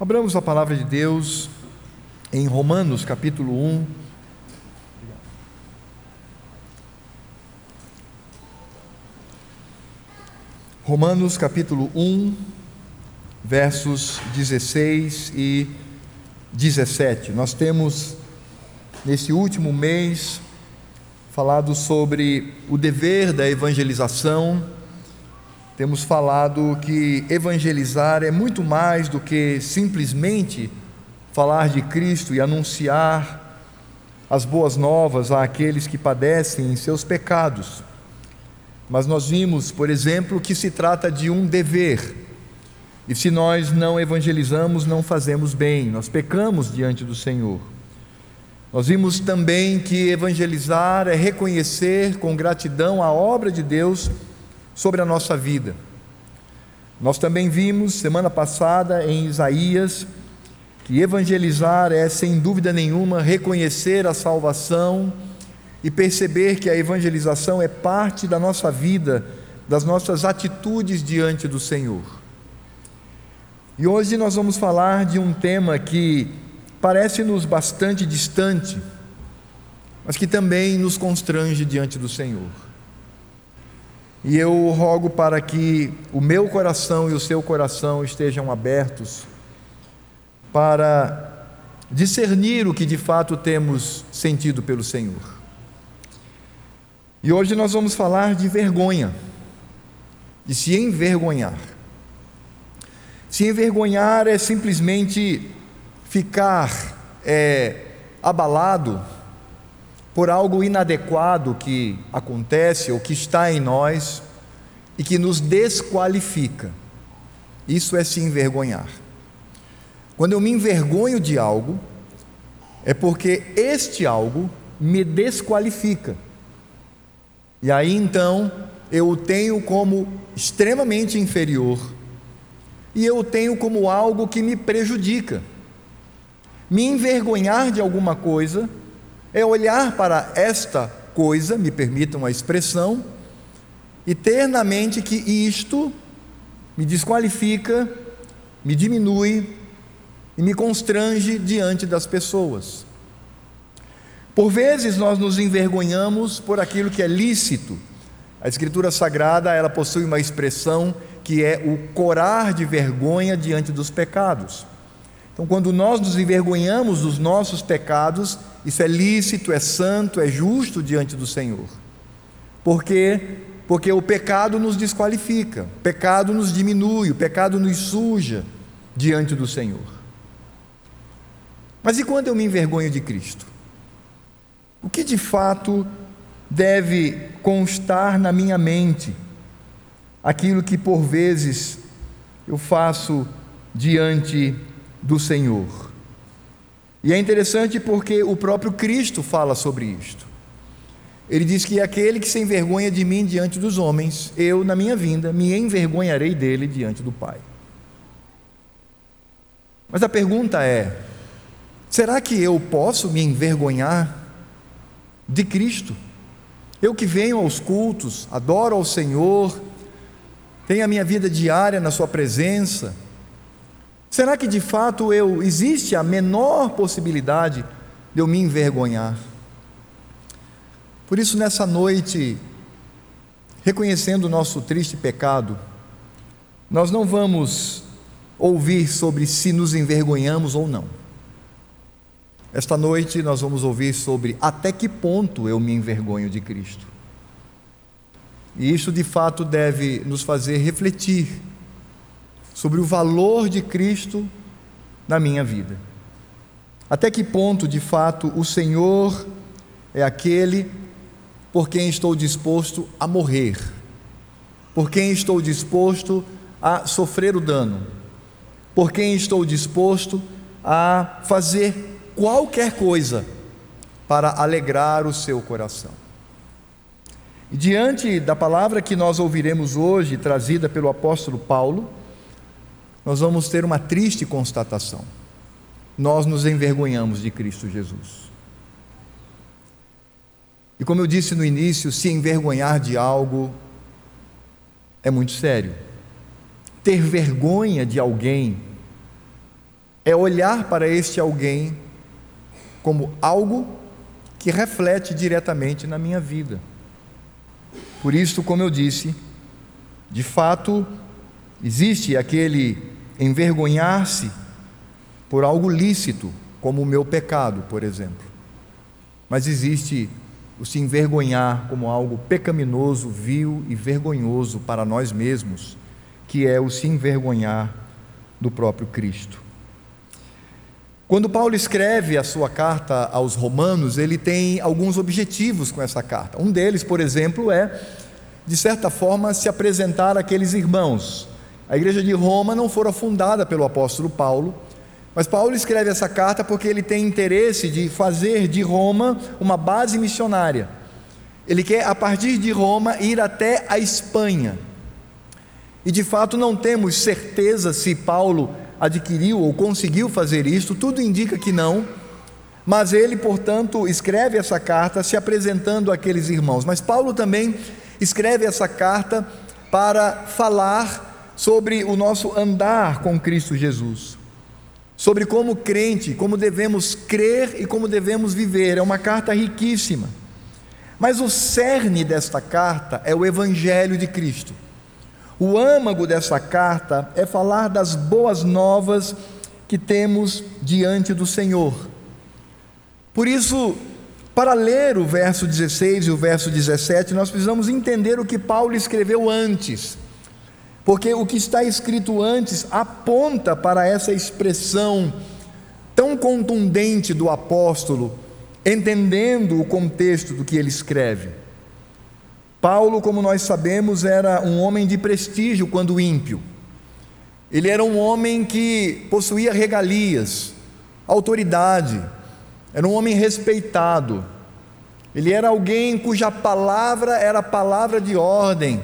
Abramos a palavra de Deus em Romanos capítulo 1. Romanos capítulo 1, versos 16 e 17. Nós temos, nesse último mês, falado sobre o dever da evangelização temos falado que evangelizar é muito mais do que simplesmente falar de Cristo e anunciar as boas novas àqueles que padecem em seus pecados. Mas nós vimos, por exemplo, que se trata de um dever. E se nós não evangelizamos, não fazemos bem, nós pecamos diante do Senhor. Nós vimos também que evangelizar é reconhecer com gratidão a obra de Deus sobre a nossa vida. Nós também vimos semana passada em Isaías que evangelizar é, sem dúvida nenhuma, reconhecer a salvação e perceber que a evangelização é parte da nossa vida, das nossas atitudes diante do Senhor. E hoje nós vamos falar de um tema que parece-nos bastante distante, mas que também nos constrange diante do Senhor. E eu rogo para que o meu coração e o seu coração estejam abertos para discernir o que de fato temos sentido pelo Senhor. E hoje nós vamos falar de vergonha, de se envergonhar. Se envergonhar é simplesmente ficar é, abalado por algo inadequado que acontece ou que está em nós e que nos desqualifica. Isso é se envergonhar. Quando eu me envergonho de algo, é porque este algo me desqualifica. E aí então eu o tenho como extremamente inferior e eu o tenho como algo que me prejudica. Me envergonhar de alguma coisa é olhar para esta coisa, me permitam a expressão, e ter na mente que isto me desqualifica, me diminui e me constrange diante das pessoas. Por vezes nós nos envergonhamos por aquilo que é lícito. A Escritura Sagrada, ela possui uma expressão que é o corar de vergonha diante dos pecados. Então, quando nós nos envergonhamos dos nossos pecados, isso é lícito, é santo, é justo diante do Senhor. Por quê? Porque o pecado nos desqualifica, o pecado nos diminui, o pecado nos suja diante do Senhor. Mas e quando eu me envergonho de Cristo? O que de fato deve constar na minha mente? Aquilo que por vezes eu faço diante do Senhor. E é interessante porque o próprio Cristo fala sobre isto. Ele diz que aquele que se envergonha de mim diante dos homens, eu, na minha vinda, me envergonharei dele diante do Pai. Mas a pergunta é: será que eu posso me envergonhar de Cristo? Eu que venho aos cultos, adoro ao Senhor, tenho a minha vida diária na Sua presença, Será que de fato eu existe a menor possibilidade de eu me envergonhar? Por isso, nessa noite, reconhecendo o nosso triste pecado, nós não vamos ouvir sobre se nos envergonhamos ou não. Esta noite nós vamos ouvir sobre até que ponto eu me envergonho de Cristo. E isso de fato deve nos fazer refletir sobre o valor de Cristo na minha vida. Até que ponto, de fato, o Senhor é aquele por quem estou disposto a morrer, por quem estou disposto a sofrer o dano, por quem estou disposto a fazer qualquer coisa para alegrar o seu coração. E diante da palavra que nós ouviremos hoje, trazida pelo apóstolo Paulo, nós vamos ter uma triste constatação. Nós nos envergonhamos de Cristo Jesus. E como eu disse no início, se envergonhar de algo é muito sério. Ter vergonha de alguém é olhar para este alguém como algo que reflete diretamente na minha vida. Por isso, como eu disse, de fato, existe aquele envergonhar-se por algo lícito, como o meu pecado, por exemplo. Mas existe o se envergonhar como algo pecaminoso, vil e vergonhoso para nós mesmos, que é o se envergonhar do próprio Cristo. Quando Paulo escreve a sua carta aos Romanos, ele tem alguns objetivos com essa carta. Um deles, por exemplo, é, de certa forma, se apresentar àqueles irmãos. A igreja de Roma não fora fundada pelo apóstolo Paulo, mas Paulo escreve essa carta porque ele tem interesse de fazer de Roma uma base missionária. Ele quer, a partir de Roma, ir até a Espanha. E de fato não temos certeza se Paulo adquiriu ou conseguiu fazer isto, tudo indica que não. Mas ele, portanto, escreve essa carta se apresentando àqueles irmãos. Mas Paulo também escreve essa carta para falar sobre o nosso andar com Cristo Jesus sobre como crente, como devemos crer e como devemos viver. É uma carta riquíssima. Mas o cerne desta carta é o Evangelho de Cristo. O âmago dessa carta é falar das boas novas que temos diante do Senhor. Por isso, para ler o verso 16 e o verso 17, nós precisamos entender o que Paulo escreveu antes porque o que está escrito antes aponta para essa expressão tão contundente do apóstolo, entendendo o contexto do que ele escreve. Paulo, como nós sabemos, era um homem de prestígio quando ímpio. Ele era um homem que possuía regalias, autoridade, era um homem respeitado. Ele era alguém cuja palavra era palavra de ordem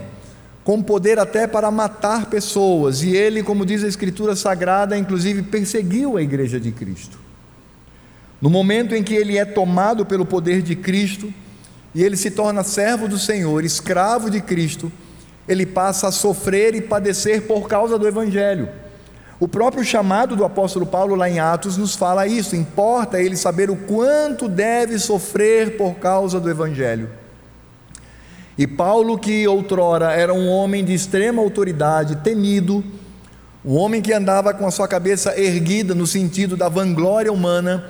com poder até para matar pessoas, e ele, como diz a Escritura Sagrada, inclusive perseguiu a igreja de Cristo. No momento em que ele é tomado pelo poder de Cristo, e ele se torna servo do Senhor, escravo de Cristo, ele passa a sofrer e padecer por causa do Evangelho. O próprio chamado do apóstolo Paulo lá em Atos nos fala isso, importa ele saber o quanto deve sofrer por causa do Evangelho. E Paulo, que outrora era um homem de extrema autoridade, temido, um homem que andava com a sua cabeça erguida no sentido da vanglória humana,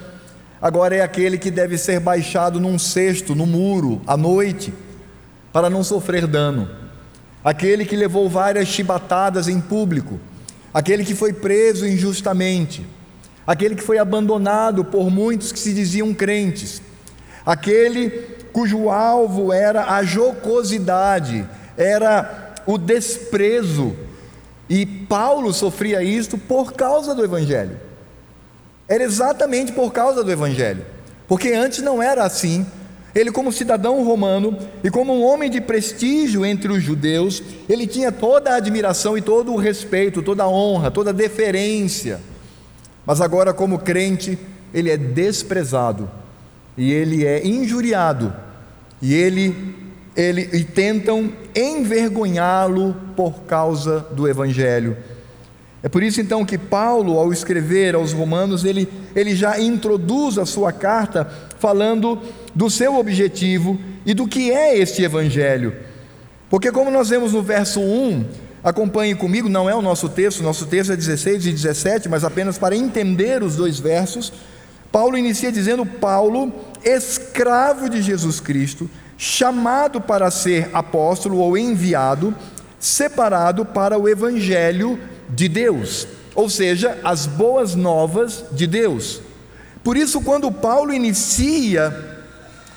agora é aquele que deve ser baixado num cesto, no muro, à noite, para não sofrer dano. Aquele que levou várias chibatadas em público, aquele que foi preso injustamente, aquele que foi abandonado por muitos que se diziam crentes, aquele cujo alvo era a jocosidade, era o desprezo. E Paulo sofria isto por causa do Evangelho. Era exatamente por causa do Evangelho, porque antes não era assim. Ele, como cidadão romano e como um homem de prestígio entre os judeus, ele tinha toda a admiração e todo o respeito, toda a honra, toda a deferência. Mas agora, como crente, ele é desprezado e ele é injuriado e ele, ele e tentam envergonhá-lo por causa do evangelho. É por isso então que Paulo, ao escrever aos Romanos, ele, ele já introduz a sua carta falando do seu objetivo e do que é este evangelho. Porque, como nós vemos no verso 1, acompanhe comigo, não é o nosso texto, nosso texto é 16 e 17, mas apenas para entender os dois versos. Paulo inicia dizendo: Paulo, escravo de Jesus Cristo, chamado para ser apóstolo ou enviado, separado para o evangelho de Deus, ou seja, as boas novas de Deus. Por isso, quando Paulo inicia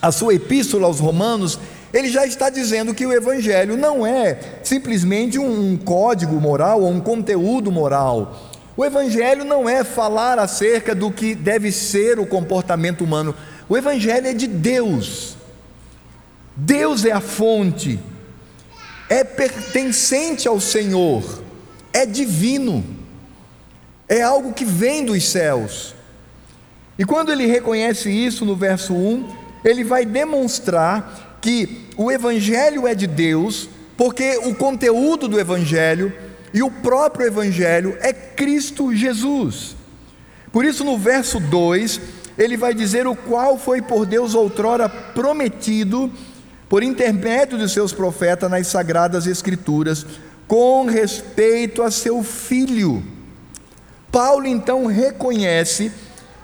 a sua epístola aos Romanos, ele já está dizendo que o Evangelho não é simplesmente um código moral ou um conteúdo moral, o Evangelho não é falar acerca do que deve ser o comportamento humano. O Evangelho é de Deus. Deus é a fonte, é pertencente ao Senhor, é divino, é algo que vem dos céus. E quando ele reconhece isso no verso 1, ele vai demonstrar que o Evangelho é de Deus, porque o conteúdo do Evangelho e o próprio Evangelho é Cristo Jesus. Por isso, no verso 2, ele vai dizer o qual foi por Deus outrora prometido, por intermédio de seus profetas nas sagradas Escrituras, com respeito a seu filho. Paulo então reconhece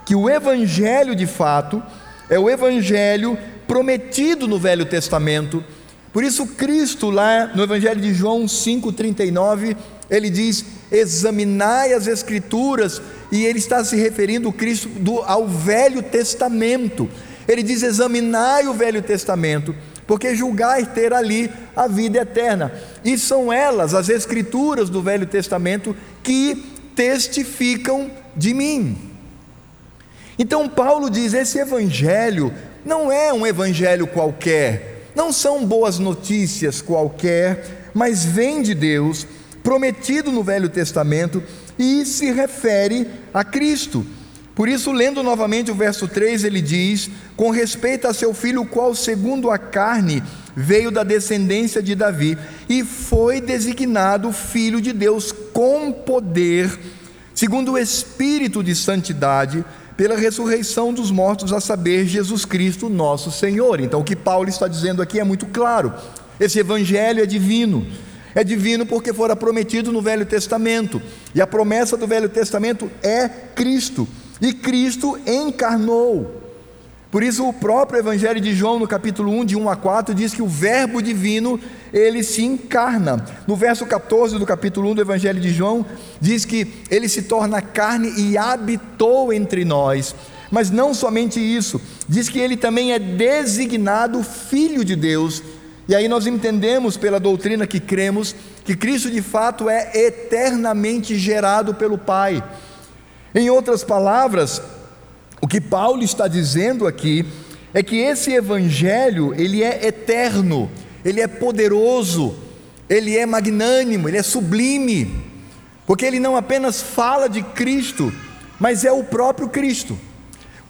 que o Evangelho de fato é o Evangelho prometido no Velho Testamento. Por isso, Cristo, lá no Evangelho de João 5,39, ele diz: examinai as Escrituras, e ele está se referindo Cristo do, ao Velho Testamento. Ele diz: examinai o Velho Testamento, porque julgai ter ali a vida eterna. E são elas, as Escrituras do Velho Testamento, que testificam de mim. Então, Paulo diz: esse Evangelho não é um Evangelho qualquer, não são boas notícias qualquer, mas vem de Deus prometido no Velho Testamento e se refere a Cristo. Por isso, lendo novamente o verso 3, ele diz: Com respeito a seu filho, qual, segundo a carne, veio da descendência de Davi e foi designado filho de Deus com poder, segundo o espírito de santidade, pela ressurreição dos mortos, a saber, Jesus Cristo, nosso Senhor. Então, o que Paulo está dizendo aqui é muito claro: esse evangelho é divino. É divino porque fora prometido no Velho Testamento. E a promessa do Velho Testamento é Cristo. E Cristo encarnou. Por isso o próprio Evangelho de João, no capítulo 1, de 1 a 4, diz que o verbo divino, ele se encarna. No verso 14 do capítulo 1 do Evangelho de João, diz que ele se torna carne e habitou entre nós. Mas não somente isso, diz que ele também é designado filho de Deus e aí nós entendemos pela doutrina que cremos que Cristo de fato é eternamente gerado pelo Pai. Em outras palavras, o que Paulo está dizendo aqui é que esse evangelho, ele é eterno, ele é poderoso, ele é magnânimo, ele é sublime, porque ele não apenas fala de Cristo, mas é o próprio Cristo.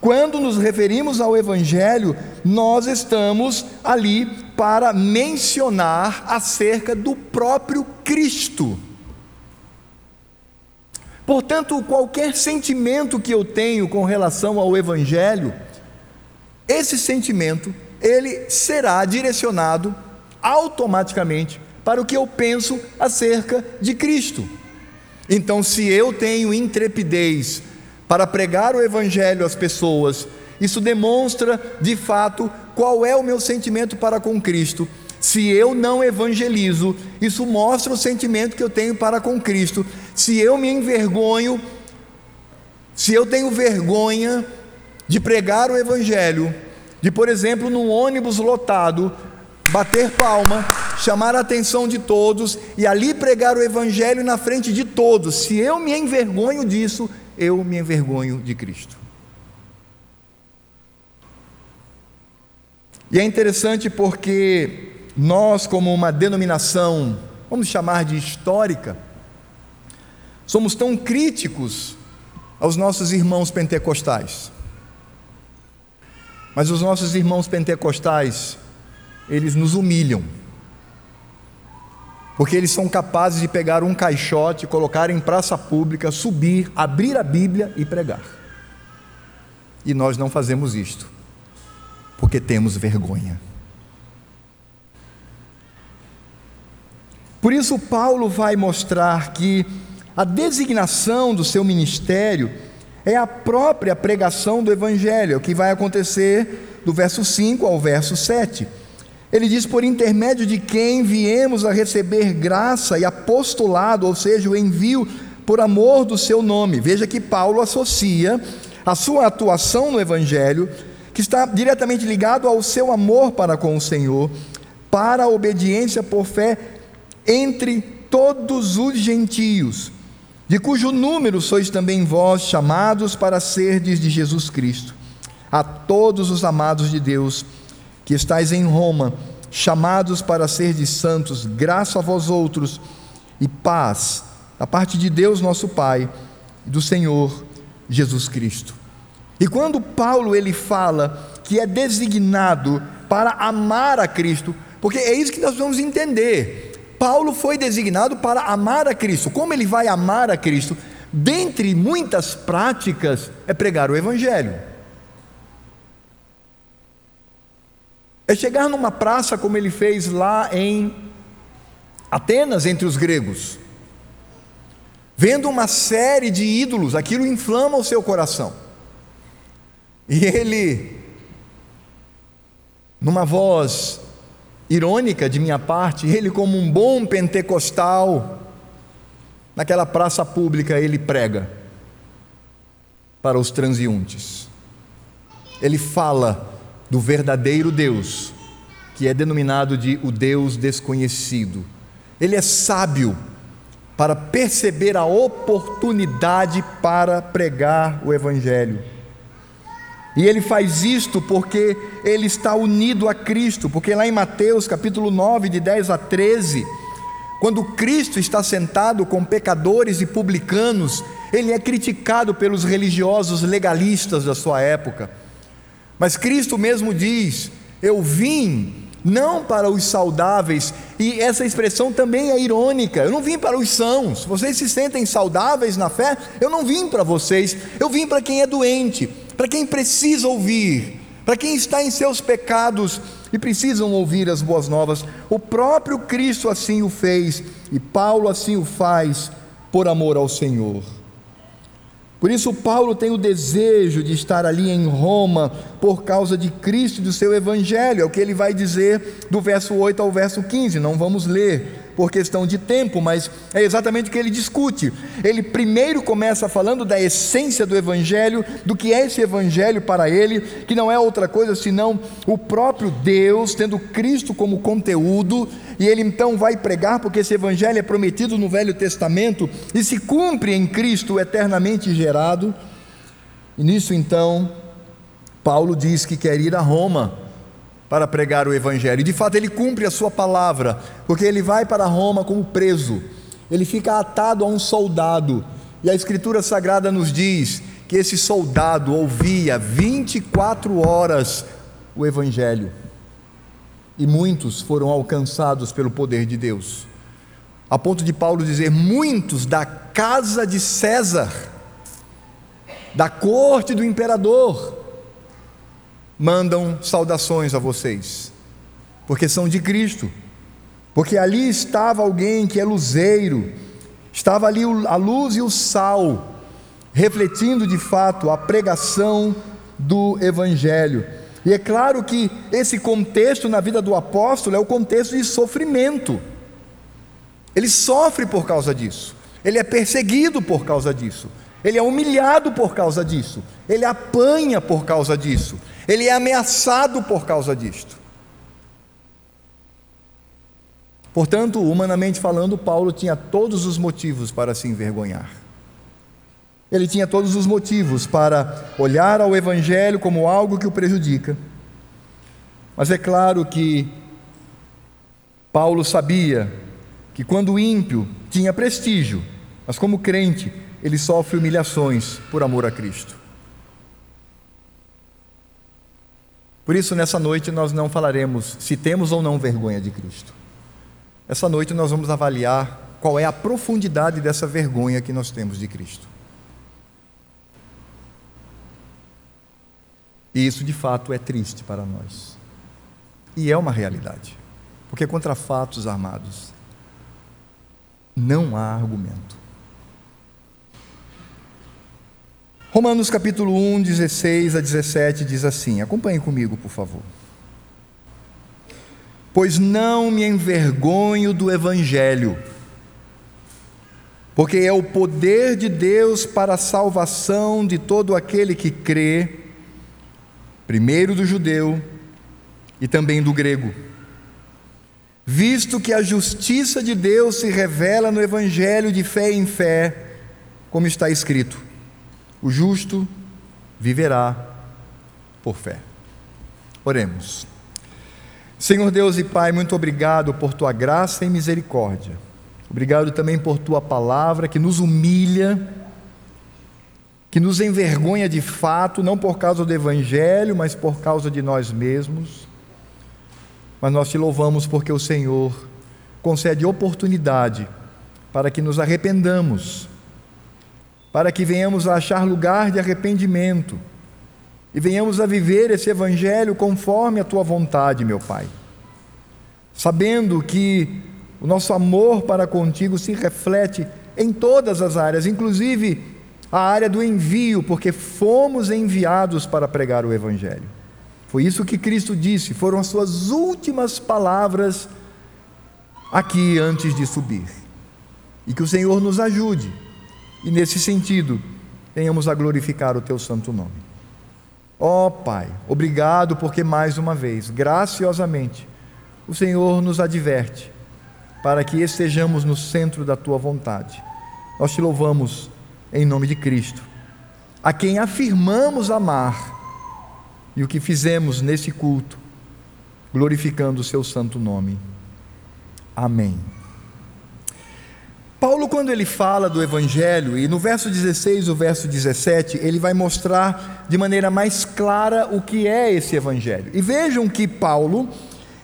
Quando nos referimos ao Evangelho, nós estamos ali para mencionar acerca do próprio Cristo. Portanto, qualquer sentimento que eu tenho com relação ao Evangelho, esse sentimento, ele será direcionado automaticamente para o que eu penso acerca de Cristo. Então, se eu tenho intrepidez para pregar o Evangelho às pessoas, isso demonstra de fato qual é o meu sentimento para com Cristo. Se eu não evangelizo, isso mostra o sentimento que eu tenho para com Cristo. Se eu me envergonho, se eu tenho vergonha de pregar o Evangelho, de, por exemplo, num ônibus lotado, bater palma, chamar a atenção de todos e ali pregar o Evangelho na frente de todos, se eu me envergonho disso, eu me envergonho de Cristo. E é interessante porque nós, como uma denominação, vamos chamar de histórica, somos tão críticos aos nossos irmãos pentecostais. Mas os nossos irmãos pentecostais, eles nos humilham. Porque eles são capazes de pegar um caixote, colocar em praça pública, subir, abrir a Bíblia e pregar. E nós não fazemos isto, porque temos vergonha. Por isso, Paulo vai mostrar que a designação do seu ministério é a própria pregação do Evangelho, o que vai acontecer do verso 5 ao verso 7. Ele diz: por intermédio de quem viemos a receber graça e apostolado, ou seja, o envio por amor do seu nome. Veja que Paulo associa a sua atuação no Evangelho, que está diretamente ligado ao seu amor para com o Senhor, para a obediência por fé entre todos os gentios, de cujo número sois também vós chamados para serdes de Jesus Cristo. A todos os amados de Deus, que estáis em Roma, chamados para ser de santos, graça a vós outros e paz da parte de Deus nosso Pai e do Senhor Jesus Cristo. E quando Paulo ele fala que é designado para amar a Cristo, porque é isso que nós vamos entender. Paulo foi designado para amar a Cristo. Como ele vai amar a Cristo? dentre muitas práticas, é pregar o Evangelho. É chegar numa praça como ele fez lá em Atenas, entre os gregos, vendo uma série de ídolos, aquilo inflama o seu coração. E ele, numa voz irônica de minha parte, ele, como um bom pentecostal, naquela praça pública, ele prega para os transeuntes. Ele fala do verdadeiro Deus, que é denominado de o Deus desconhecido. Ele é sábio para perceber a oportunidade para pregar o Evangelho. E ele faz isto porque ele está unido a Cristo, porque lá em Mateus capítulo 9, de 10 a 13, quando Cristo está sentado com pecadores e publicanos, ele é criticado pelos religiosos legalistas da sua época. Mas Cristo mesmo diz: Eu vim não para os saudáveis, e essa expressão também é irônica. Eu não vim para os sãos. Vocês se sentem saudáveis na fé? Eu não vim para vocês. Eu vim para quem é doente, para quem precisa ouvir, para quem está em seus pecados e precisam ouvir as boas novas. O próprio Cristo assim o fez e Paulo assim o faz por amor ao Senhor. Por isso, Paulo tem o desejo de estar ali em Roma por causa de Cristo e do seu Evangelho, é o que ele vai dizer do verso 8 ao verso 15. Não vamos ler por questão de tempo, mas é exatamente o que ele discute. Ele primeiro começa falando da essência do Evangelho, do que é esse Evangelho para ele, que não é outra coisa senão o próprio Deus, tendo Cristo como conteúdo, e ele então vai pregar, porque esse Evangelho é prometido no Velho Testamento e se cumpre em Cristo eternamente gerado. E nisso então, Paulo diz que quer ir a Roma para pregar o Evangelho. E de fato ele cumpre a sua palavra, porque ele vai para Roma como preso, ele fica atado a um soldado, e a Escritura Sagrada nos diz que esse soldado ouvia 24 horas o Evangelho, e muitos foram alcançados pelo poder de Deus, a ponto de Paulo dizer: muitos da casa de César, da corte do imperador, mandam saudações a vocês, porque são de Cristo, porque ali estava alguém que é luzeiro, estava ali a luz e o sal, refletindo de fato a pregação do Evangelho. E é claro que esse contexto na vida do apóstolo é o contexto de sofrimento. Ele sofre por causa disso, ele é perseguido por causa disso, ele é humilhado por causa disso, ele apanha por causa disso, ele é ameaçado por causa disto. Portanto, humanamente falando, Paulo tinha todos os motivos para se envergonhar. Ele tinha todos os motivos para olhar ao Evangelho como algo que o prejudica. Mas é claro que Paulo sabia que quando ímpio tinha prestígio, mas como crente, ele sofre humilhações por amor a Cristo. Por isso, nessa noite, nós não falaremos se temos ou não vergonha de Cristo. Essa noite, nós vamos avaliar qual é a profundidade dessa vergonha que nós temos de Cristo. E isso, de fato, é triste para nós. E é uma realidade. Porque contra fatos armados não há argumento. Romanos capítulo 1, 16 a 17 diz assim: acompanhe comigo, por favor. Pois não me envergonho do Evangelho, porque é o poder de Deus para a salvação de todo aquele que crê, primeiro do judeu e também do grego. Visto que a justiça de Deus se revela no Evangelho de fé em fé, como está escrito o justo viverá por fé. Oremos. Senhor Deus e Pai, muito obrigado por tua graça e misericórdia. Obrigado também por tua palavra que nos humilha, que nos envergonha de fato, não por causa do Evangelho, mas por causa de nós mesmos. Mas nós te louvamos porque o Senhor concede oportunidade para que nos arrependamos para que venhamos a achar lugar de arrependimento e venhamos a viver esse Evangelho conforme a tua vontade, meu Pai. Sabendo que o nosso amor para contigo se reflete em todas as áreas, inclusive a área do envio, porque fomos enviados para pregar o Evangelho. Foi isso que Cristo disse, foram as suas últimas palavras aqui antes de subir. E que o Senhor nos ajude, e nesse sentido, venhamos a glorificar o teu santo nome. Ó oh, Pai, obrigado porque mais uma vez, graciosamente, o Senhor nos adverte para que estejamos no centro da tua vontade. Nós te louvamos em nome de Cristo, a quem afirmamos amar, e o que fizemos nesse culto, glorificando o seu santo nome. Amém. Paulo, quando ele fala do Evangelho, e no verso 16 e o verso 17, ele vai mostrar de maneira mais clara o que é esse Evangelho. E vejam que Paulo,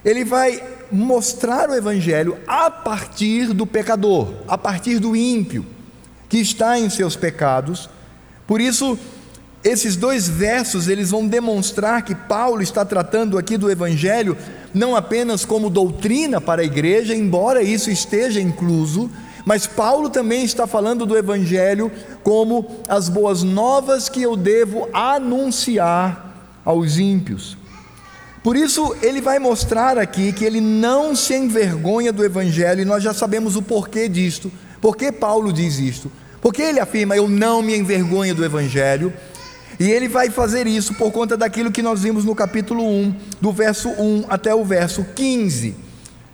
ele vai mostrar o Evangelho a partir do pecador, a partir do ímpio, que está em seus pecados. Por isso, esses dois versos, eles vão demonstrar que Paulo está tratando aqui do Evangelho não apenas como doutrina para a igreja, embora isso esteja incluso, mas Paulo também está falando do Evangelho como as boas novas que eu devo anunciar aos ímpios. Por isso, ele vai mostrar aqui que ele não se envergonha do Evangelho, e nós já sabemos o porquê disto. Por que Paulo diz isto? Porque ele afirma: Eu não me envergonho do Evangelho. E ele vai fazer isso por conta daquilo que nós vimos no capítulo 1, do verso 1 até o verso 15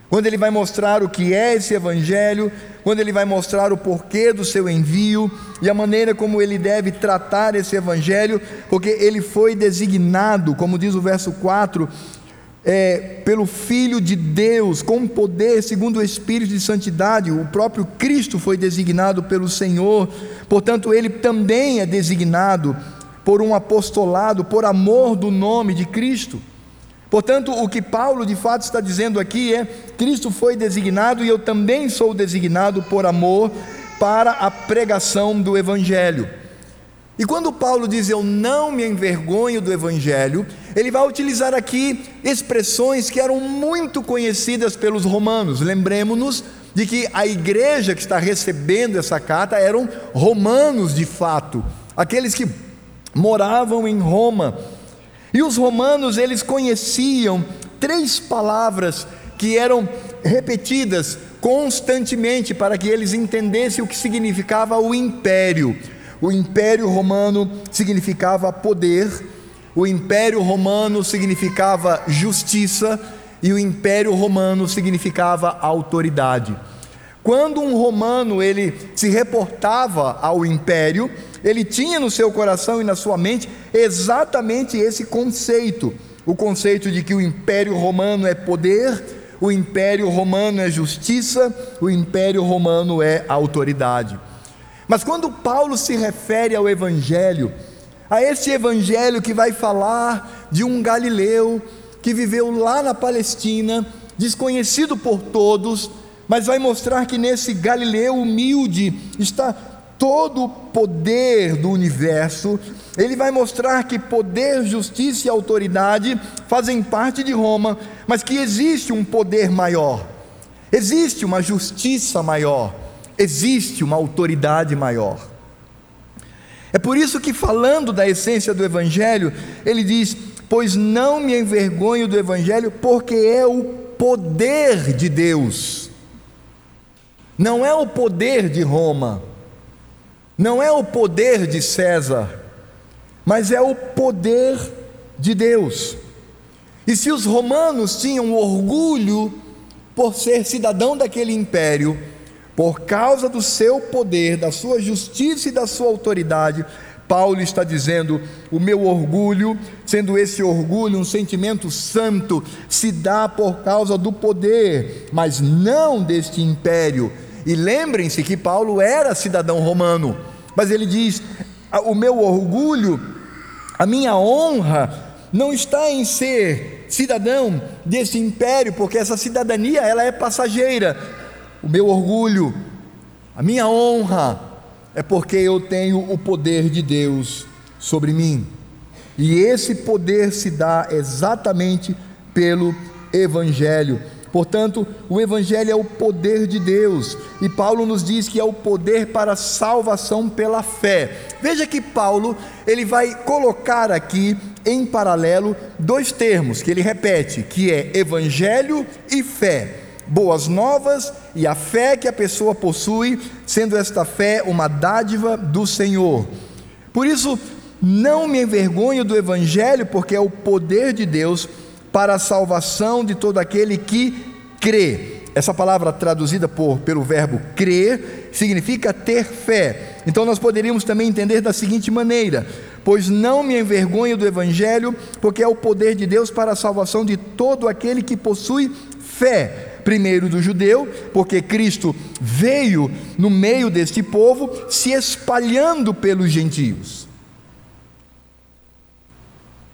quando ele vai mostrar o que é esse evangelho, quando ele vai mostrar o porquê do seu envio e a maneira como ele deve tratar esse evangelho, porque ele foi designado, como diz o verso 4, é, pelo Filho de Deus, com poder, segundo o Espírito de Santidade, o próprio Cristo foi designado pelo Senhor, portanto, ele também é designado por um apostolado, por amor do nome de Cristo. Portanto, o que Paulo de fato está dizendo aqui é: Cristo foi designado e eu também sou designado por amor para a pregação do Evangelho. E quando Paulo diz eu não me envergonho do Evangelho, ele vai utilizar aqui expressões que eram muito conhecidas pelos romanos. Lembremos-nos de que a igreja que está recebendo essa carta eram romanos de fato, aqueles que moravam em Roma e os romanos, eles conheciam três palavras que eram repetidas constantemente para que eles entendessem o que significava o império. O império romano significava poder, o império romano significava justiça e o império romano significava autoridade. Quando um romano ele se reportava ao império, ele tinha no seu coração e na sua mente exatamente esse conceito: o conceito de que o império romano é poder, o império romano é justiça, o império romano é autoridade. Mas quando Paulo se refere ao evangelho, a esse evangelho que vai falar de um galileu que viveu lá na Palestina, desconhecido por todos, mas vai mostrar que nesse Galileu humilde está todo o poder do universo, ele vai mostrar que poder, justiça e autoridade fazem parte de Roma, mas que existe um poder maior, existe uma justiça maior, existe uma autoridade maior. É por isso que, falando da essência do Evangelho, ele diz: Pois não me envergonho do Evangelho, porque é o poder de Deus, não é o poder de Roma não é o poder de César, mas é o poder de Deus. E se os romanos tinham orgulho por ser cidadão daquele império, por causa do seu poder, da sua justiça e da sua autoridade, Paulo está dizendo: o meu orgulho, sendo esse orgulho um sentimento santo, se dá por causa do poder, mas não deste império e lembrem-se que Paulo era cidadão romano, mas ele diz: o meu orgulho, a minha honra, não está em ser cidadão desse império, porque essa cidadania ela é passageira. O meu orgulho, a minha honra é porque eu tenho o poder de Deus sobre mim. E esse poder se dá exatamente pelo Evangelho. Portanto, o Evangelho é o poder de Deus, e Paulo nos diz que é o poder para salvação pela fé. Veja que Paulo ele vai colocar aqui em paralelo dois termos que ele repete, que é Evangelho e fé. Boas novas e a fé que a pessoa possui, sendo esta fé uma dádiva do Senhor. Por isso, não me envergonho do Evangelho, porque é o poder de Deus para a salvação de todo aquele que crê. Essa palavra traduzida por, pelo verbo crer significa ter fé. Então nós poderíamos também entender da seguinte maneira: Pois não me envergonho do Evangelho, porque é o poder de Deus para a salvação de todo aquele que possui fé. Primeiro do judeu, porque Cristo veio no meio deste povo, se espalhando pelos gentios.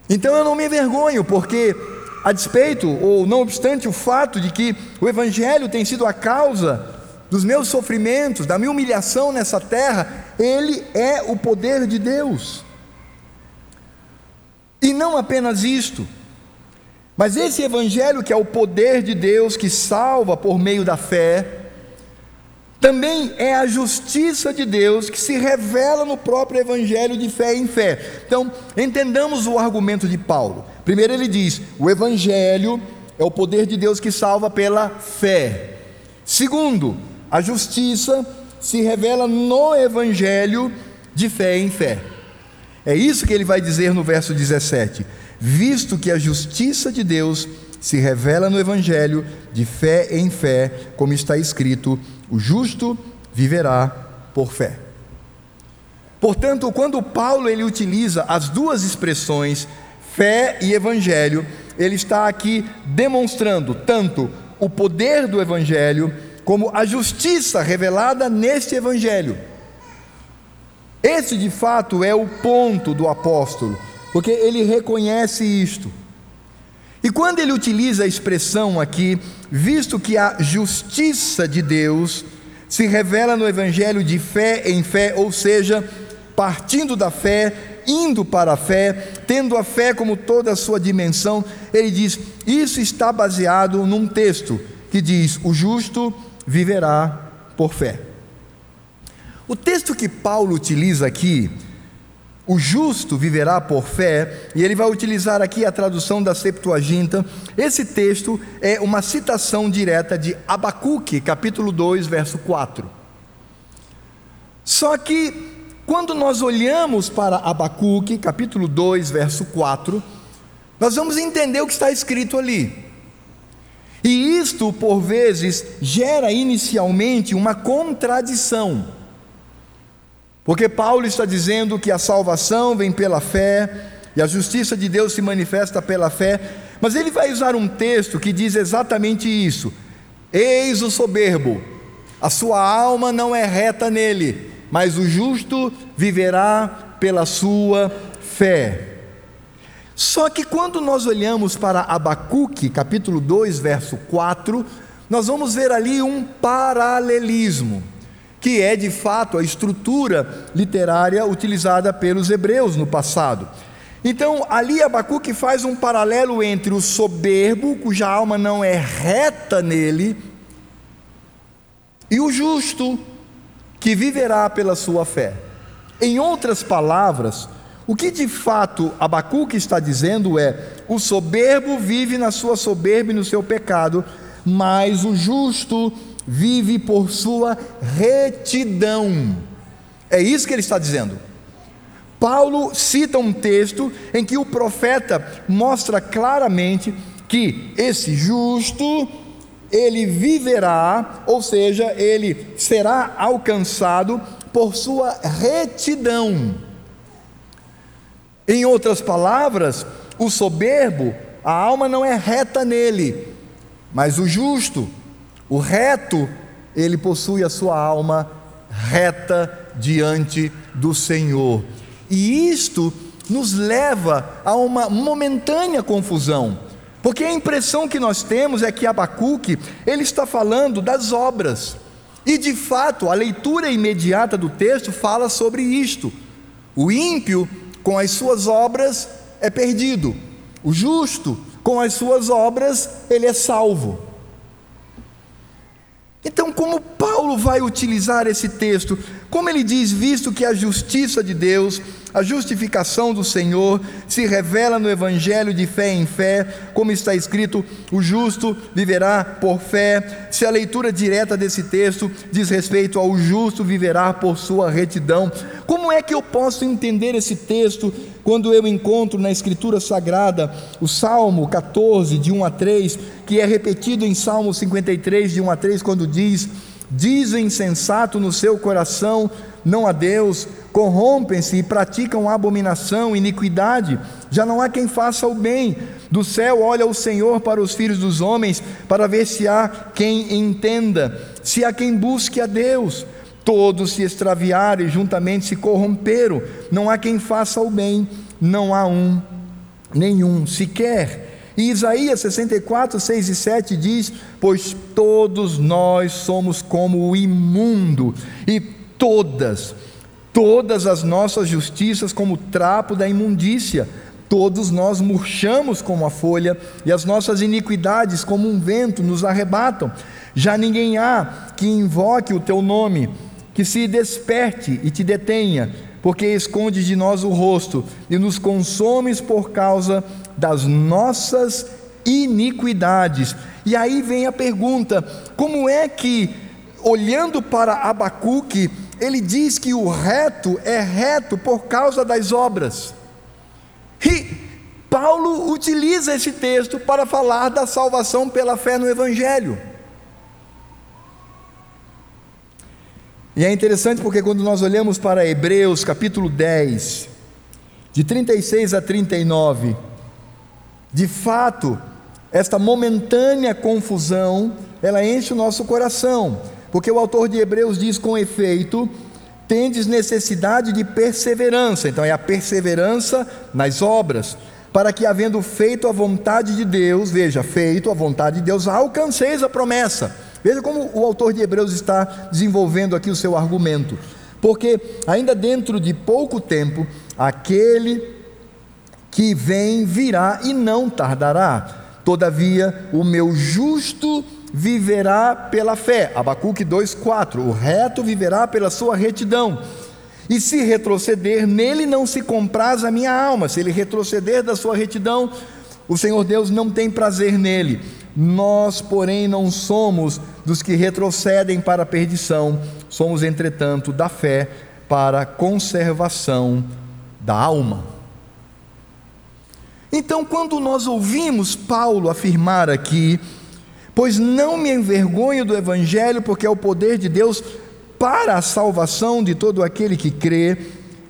Então eu não me envergonho, porque, a despeito, ou não obstante o fato de que o Evangelho tem sido a causa dos meus sofrimentos, da minha humilhação nessa terra, ele é o poder de Deus. E não apenas isto, mas esse Evangelho que é o poder de Deus que salva por meio da fé, também é a justiça de Deus que se revela no próprio Evangelho de fé em fé. Então, entendamos o argumento de Paulo. Primeiro, ele diz: o Evangelho é o poder de Deus que salva pela fé. Segundo, a justiça se revela no Evangelho de fé em fé. É isso que ele vai dizer no verso 17: visto que a justiça de Deus se revela no Evangelho de fé em fé, como está escrito o justo viverá por fé. Portanto, quando Paulo ele utiliza as duas expressões fé e evangelho, ele está aqui demonstrando tanto o poder do evangelho como a justiça revelada neste evangelho. Esse de fato é o ponto do apóstolo, porque ele reconhece isto. E quando ele utiliza a expressão aqui, visto que a justiça de Deus se revela no evangelho de fé em fé, ou seja, partindo da fé, indo para a fé, tendo a fé como toda a sua dimensão, ele diz: isso está baseado num texto que diz: o justo viverá por fé. O texto que Paulo utiliza aqui o justo viverá por fé, e ele vai utilizar aqui a tradução da Septuaginta. Esse texto é uma citação direta de Abacuque, capítulo 2, verso 4. Só que, quando nós olhamos para Abacuque, capítulo 2, verso 4, nós vamos entender o que está escrito ali. E isto, por vezes, gera inicialmente uma contradição. Porque Paulo está dizendo que a salvação vem pela fé e a justiça de Deus se manifesta pela fé, mas ele vai usar um texto que diz exatamente isso: Eis o soberbo, a sua alma não é reta nele, mas o justo viverá pela sua fé. Só que quando nós olhamos para Abacuque, capítulo 2, verso 4, nós vamos ver ali um paralelismo que é de fato a estrutura literária utilizada pelos hebreus no passado. Então, ali Abacuque faz um paralelo entre o soberbo, cuja alma não é reta nele, e o justo, que viverá pela sua fé. Em outras palavras, o que de fato Abacuque está dizendo é: o soberbo vive na sua soberba e no seu pecado, mas o justo vive por sua retidão. É isso que ele está dizendo. Paulo cita um texto em que o profeta mostra claramente que esse justo ele viverá, ou seja, ele será alcançado por sua retidão. Em outras palavras, o soberbo, a alma não é reta nele, mas o justo, o reto, ele possui a sua alma reta diante do Senhor. E isto nos leva a uma momentânea confusão, porque a impressão que nós temos é que Abacuque, ele está falando das obras. E de fato, a leitura imediata do texto fala sobre isto. O ímpio, com as suas obras, é perdido. O justo, com as suas obras, ele é salvo. Então, como Paulo vai utilizar esse texto? Como ele diz, visto que a justiça de Deus, a justificação do Senhor, se revela no Evangelho de fé em fé, como está escrito: o justo viverá por fé. Se a leitura direta desse texto diz respeito ao justo viverá por sua retidão, como é que eu posso entender esse texto quando eu encontro na Escritura Sagrada o Salmo 14, de 1 a 3, que é repetido em Salmo 53, de 1 a 3, quando diz: Diz o insensato no seu coração, não a Deus, corrompem-se e praticam abominação, iniquidade, já não há quem faça o bem. Do céu olha o Senhor para os filhos dos homens, para ver se há quem entenda, se há quem busque a Deus. Todos se extraviaram e juntamente se corromperam. Não há quem faça o bem, não há um, nenhum sequer. E Isaías 64, 6 e 7 diz: Pois todos nós somos como o imundo, e todas, todas as nossas justiças como trapo da imundícia. Todos nós murchamos como a folha, e as nossas iniquidades, como um vento, nos arrebatam. Já ninguém há que invoque o teu nome que se desperte e te detenha, porque esconde de nós o rosto e nos consomes por causa das nossas iniquidades. E aí vem a pergunta: como é que, olhando para Abacuque, ele diz que o reto é reto por causa das obras? E Paulo utiliza esse texto para falar da salvação pela fé no Evangelho. E é interessante porque quando nós olhamos para Hebreus capítulo 10, de 36 a 39, de fato, esta momentânea confusão, ela enche o nosso coração, porque o autor de Hebreus diz com efeito, tendes necessidade de perseverança, então é a perseverança nas obras, para que havendo feito a vontade de Deus, veja, feito a vontade de Deus, alcanceis a promessa. Veja como o autor de Hebreus está desenvolvendo aqui o seu argumento. Porque ainda dentro de pouco tempo, aquele que vem virá e não tardará. Todavia, o meu justo viverá pela fé. Abacuque 2:4. O reto viverá pela sua retidão. E se retroceder, nele não se compraz a minha alma. Se ele retroceder da sua retidão, o Senhor Deus não tem prazer nele. Nós, porém, não somos dos que retrocedem para a perdição, somos, entretanto, da fé para a conservação da alma. Então, quando nós ouvimos Paulo afirmar aqui, pois não me envergonho do Evangelho, porque é o poder de Deus para a salvação de todo aquele que crê,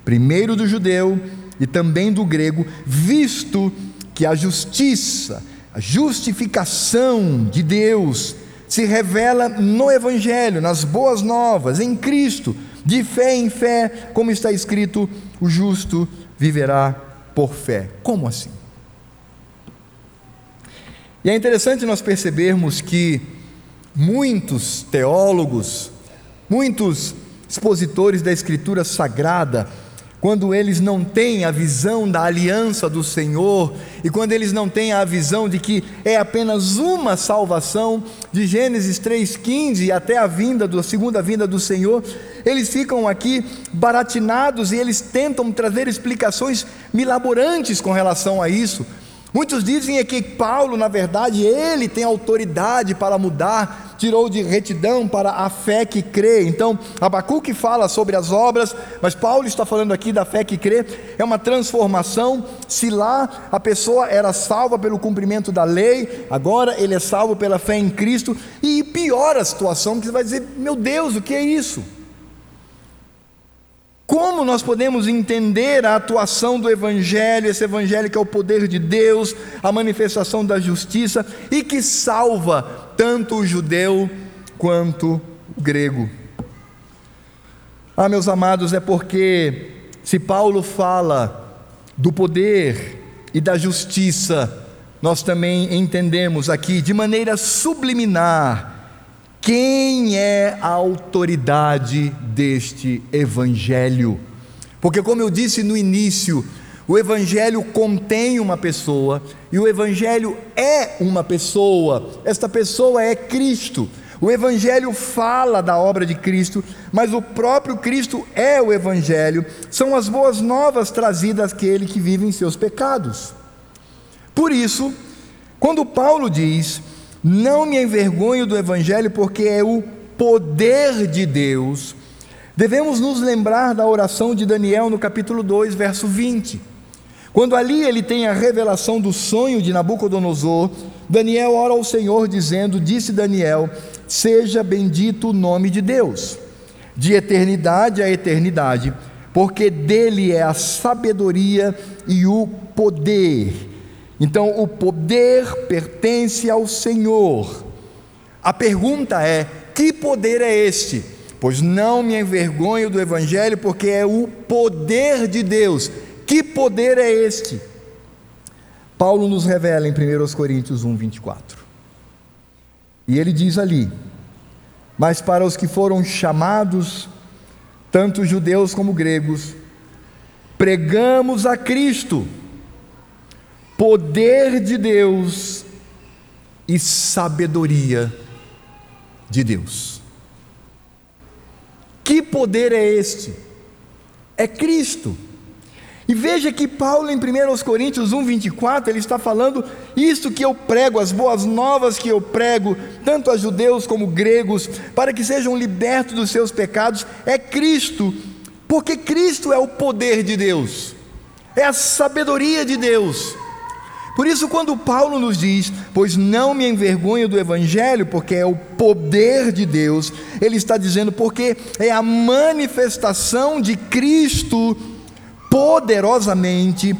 primeiro do judeu e também do grego, visto que a justiça, a justificação de Deus se revela no Evangelho, nas boas novas, em Cristo, de fé em fé, como está escrito: o justo viverá por fé. Como assim? E é interessante nós percebermos que muitos teólogos, muitos expositores da Escritura Sagrada, quando eles não têm a visão da aliança do Senhor, e quando eles não têm a visão de que é apenas uma salvação, de Gênesis 3,15 até a vinda, a segunda vinda do Senhor, eles ficam aqui baratinados e eles tentam trazer explicações milaborantes com relação a isso. Muitos dizem é que Paulo, na verdade, ele tem autoridade para mudar, tirou de retidão para a fé que crê. Então, Abacuque fala sobre as obras, mas Paulo está falando aqui da fé que crê. É uma transformação. Se lá a pessoa era salva pelo cumprimento da lei, agora ele é salvo pela fé em Cristo. E piora a situação, porque você vai dizer: meu Deus, o que é isso? Como nós podemos entender a atuação do Evangelho, esse Evangelho que é o poder de Deus, a manifestação da justiça e que salva tanto o judeu quanto o grego? Ah, meus amados, é porque se Paulo fala do poder e da justiça, nós também entendemos aqui de maneira subliminar quem é a autoridade deste evangelho? Porque, como eu disse no início, o evangelho contém uma pessoa e o evangelho é uma pessoa. Esta pessoa é Cristo. O Evangelho fala da obra de Cristo, mas o próprio Cristo é o Evangelho, são as boas novas trazidas àquele que vive em seus pecados. Por isso, quando Paulo diz: Não me envergonho do Evangelho, porque é o poder de Deus, devemos nos lembrar da oração de Daniel no capítulo 2, verso 20. Quando ali ele tem a revelação do sonho de Nabucodonosor, Daniel ora ao Senhor dizendo: Disse Daniel: Seja bendito o nome de Deus, de eternidade a eternidade, porque dele é a sabedoria e o poder. Então, o poder pertence ao Senhor. A pergunta é: que poder é este? Pois não me envergonho do Evangelho, porque é o poder de Deus. Que poder é este? Paulo nos revela em 1 Coríntios 1, 24. E ele diz ali: Mas para os que foram chamados, tanto judeus como gregos, pregamos a Cristo, poder de Deus e sabedoria de Deus. Que poder é este? É Cristo. E veja que Paulo, em 1 Coríntios 1, 24, ele está falando isto que eu prego, as boas novas que eu prego, tanto a judeus como gregos, para que sejam libertos dos seus pecados, é Cristo, porque Cristo é o poder de Deus, é a sabedoria de Deus. Por isso, quando Paulo nos diz, pois não me envergonho do Evangelho, porque é o poder de Deus, ele está dizendo, porque é a manifestação de Cristo poderosamente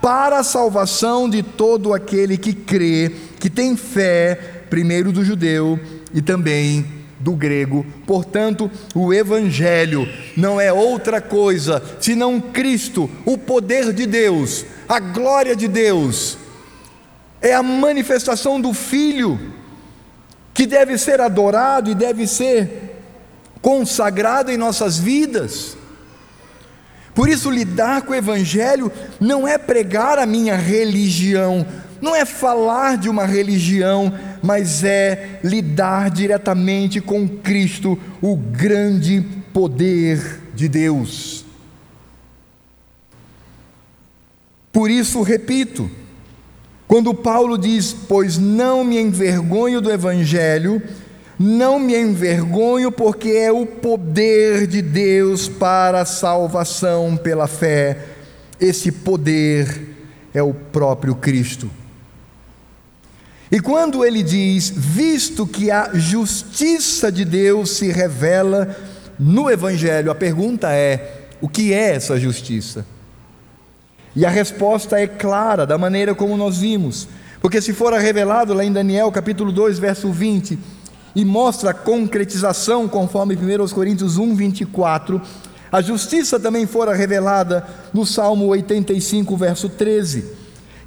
para a salvação de todo aquele que crê, que tem fé, primeiro do judeu e também do grego. Portanto, o Evangelho não é outra coisa senão Cristo, o poder de Deus, a glória de Deus, é a manifestação do Filho, que deve ser adorado e deve ser consagrado em nossas vidas. Por isso, lidar com o Evangelho não é pregar a minha religião, não é falar de uma religião, mas é lidar diretamente com Cristo, o grande poder de Deus. Por isso, repito, quando Paulo diz: Pois não me envergonho do Evangelho, não me envergonho, porque é o poder de Deus para a salvação pela fé. Esse poder é o próprio Cristo. E quando ele diz, visto que a justiça de Deus se revela no Evangelho, a pergunta é: o que é essa justiça? E a resposta é clara, da maneira como nós vimos, porque se for revelado lá em Daniel capítulo 2, verso 20, e mostra a concretização, conforme 1 Coríntios 1, 24. A justiça também fora revelada no Salmo 85, verso 13.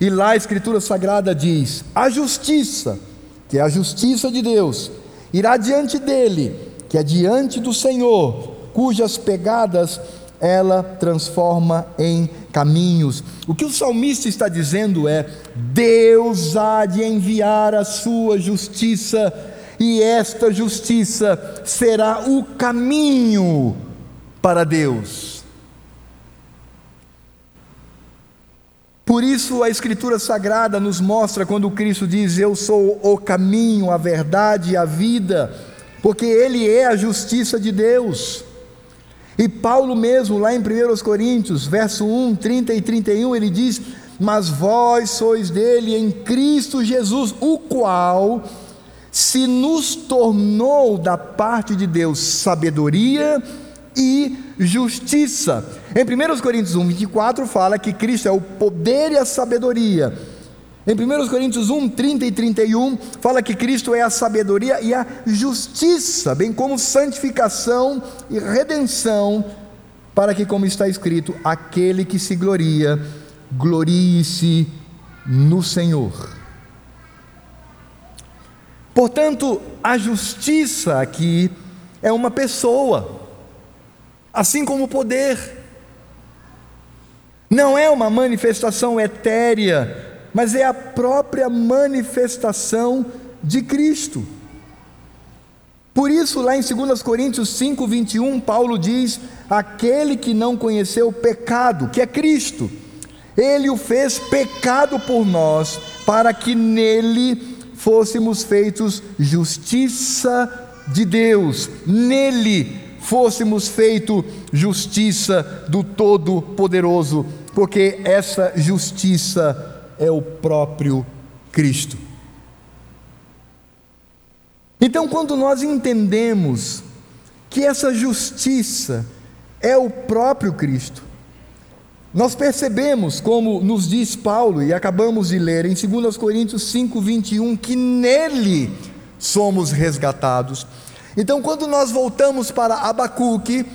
E lá a Escritura Sagrada diz: A justiça, que é a justiça de Deus, irá diante dele, que é diante do Senhor, cujas pegadas ela transforma em caminhos. O que o salmista está dizendo é: Deus há de enviar a sua justiça e esta justiça será o caminho para Deus. Por isso a Escritura Sagrada nos mostra quando Cristo diz: Eu sou o caminho, a verdade e a vida, porque Ele é a justiça de Deus. E Paulo mesmo, lá em 1 Coríntios, verso 1, 30 e 31, ele diz: Mas vós sois dele em Cristo Jesus, o qual se nos tornou da parte de Deus sabedoria e justiça. Em 1 Coríntios 1, 24 fala que Cristo é o poder e a sabedoria. Em 1 Coríntios 1, 30 e 31, fala que Cristo é a sabedoria e a justiça, bem como santificação e redenção, para que, como está escrito, aquele que se gloria, glorie-se no Senhor. Portanto, a justiça aqui é uma pessoa, assim como o poder. Não é uma manifestação etérea, mas é a própria manifestação de Cristo. Por isso, lá em 2 Coríntios 5, 21, Paulo diz: Aquele que não conheceu o pecado, que é Cristo, ele o fez pecado por nós, para que nele fôssemos feitos justiça de Deus, nele fôssemos feito justiça do Todo-Poderoso, porque essa justiça é o próprio Cristo. Então, quando nós entendemos que essa justiça é o próprio Cristo, nós percebemos, como nos diz Paulo, e acabamos de ler em 2 Coríntios 5, 21, que nele somos resgatados. Então, quando nós voltamos para Abacuque,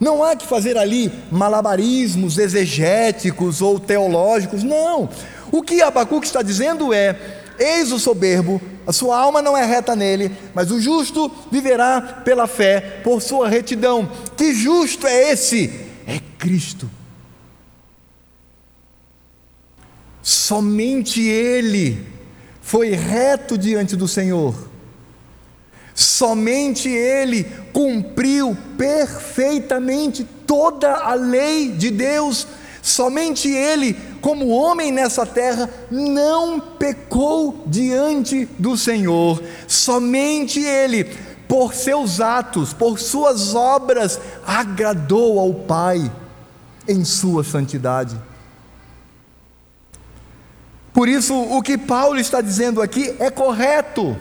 não há que fazer ali malabarismos exegéticos ou teológicos, não. O que Abacuque está dizendo é: eis o soberbo, a sua alma não é reta nele, mas o justo viverá pela fé, por sua retidão. Que justo é esse? É Cristo. Somente Ele foi reto diante do Senhor. Somente Ele cumpriu perfeitamente toda a lei de Deus. Somente Ele, como homem nessa terra, não pecou diante do Senhor. Somente Ele, por seus atos, por suas obras, agradou ao Pai em sua santidade. Por isso, o que Paulo está dizendo aqui é correto.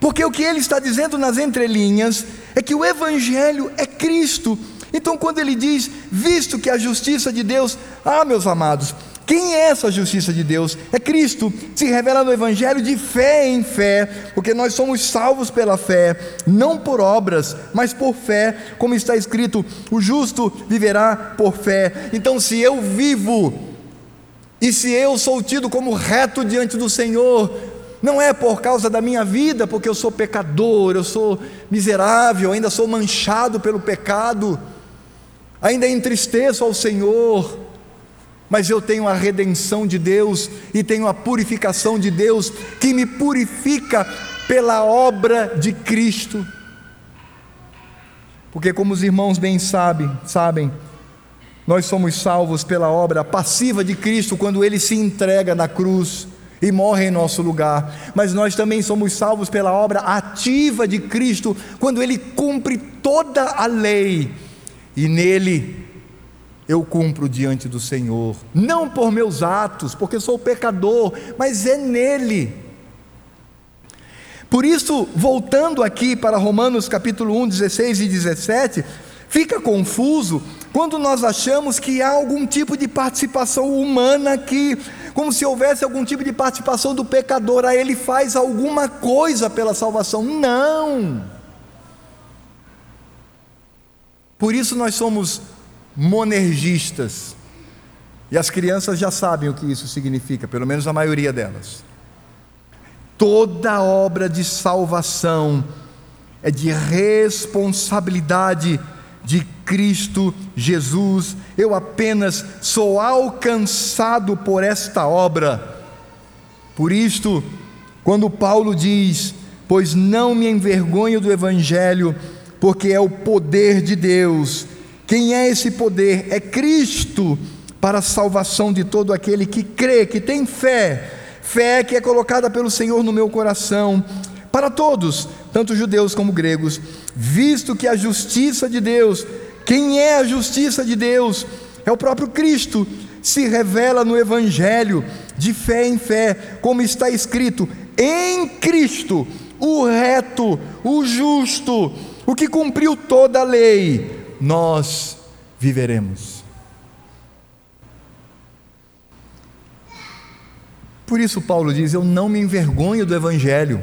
Porque o que ele está dizendo nas entrelinhas é que o Evangelho é Cristo. Então, quando ele diz, visto que a justiça de Deus, ah, meus amados, quem é essa justiça de Deus? É Cristo, se revela no Evangelho de fé em fé, porque nós somos salvos pela fé, não por obras, mas por fé, como está escrito: o justo viverá por fé. Então, se eu vivo, e se eu sou tido como reto diante do Senhor, não é por causa da minha vida, porque eu sou pecador, eu sou miserável, ainda sou manchado pelo pecado, ainda entristeço ao Senhor, mas eu tenho a redenção de Deus e tenho a purificação de Deus que me purifica pela obra de Cristo. Porque como os irmãos bem sabem, sabem, nós somos salvos pela obra passiva de Cristo quando ele se entrega na cruz e morre em nosso lugar, mas nós também somos salvos pela obra ativa de Cristo, quando Ele cumpre toda a lei, e nele eu cumpro diante do Senhor, não por meus atos, porque sou pecador, mas é nele. Por isso, voltando aqui para Romanos capítulo 1, 16 e 17, fica confuso quando nós achamos que há algum tipo de participação humana aqui, como se houvesse algum tipo de participação do pecador, a ele faz alguma coisa pela salvação. Não! Por isso nós somos monergistas. E as crianças já sabem o que isso significa, pelo menos a maioria delas. Toda obra de salvação é de responsabilidade de Cristo Jesus, eu apenas sou alcançado por esta obra. Por isto, quando Paulo diz: Pois não me envergonho do Evangelho, porque é o poder de Deus. Quem é esse poder? É Cristo para a salvação de todo aquele que crê, que tem fé, fé que é colocada pelo Senhor no meu coração, para todos, tanto judeus como gregos, visto que a justiça de Deus, quem é a justiça de Deus? É o próprio Cristo, se revela no Evangelho, de fé em fé, como está escrito: em Cristo, o reto, o justo, o que cumpriu toda a lei, nós viveremos. Por isso, Paulo diz: Eu não me envergonho do Evangelho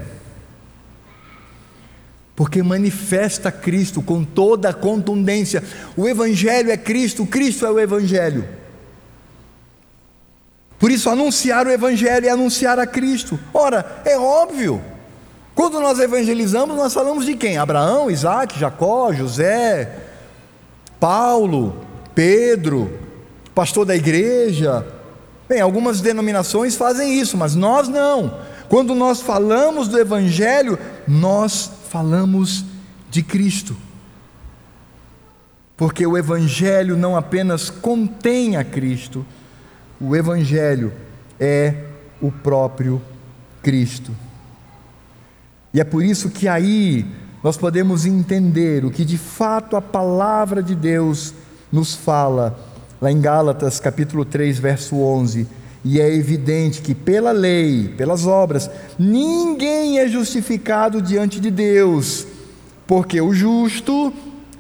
porque manifesta Cristo com toda a contundência. O Evangelho é Cristo, Cristo é o Evangelho. Por isso, anunciar o Evangelho é anunciar a Cristo. Ora, é óbvio. Quando nós evangelizamos, nós falamos de quem? Abraão, Isaac, Jacó, José, Paulo, Pedro, pastor da igreja. Bem, algumas denominações fazem isso, mas nós não. Quando nós falamos do Evangelho, nós falamos de Cristo. Porque o Evangelho não apenas contém a Cristo, o Evangelho é o próprio Cristo. E é por isso que aí nós podemos entender o que de fato a palavra de Deus nos fala, lá em Gálatas capítulo 3, verso 11. E é evidente que pela lei, pelas obras, ninguém é justificado diante de Deus, porque o justo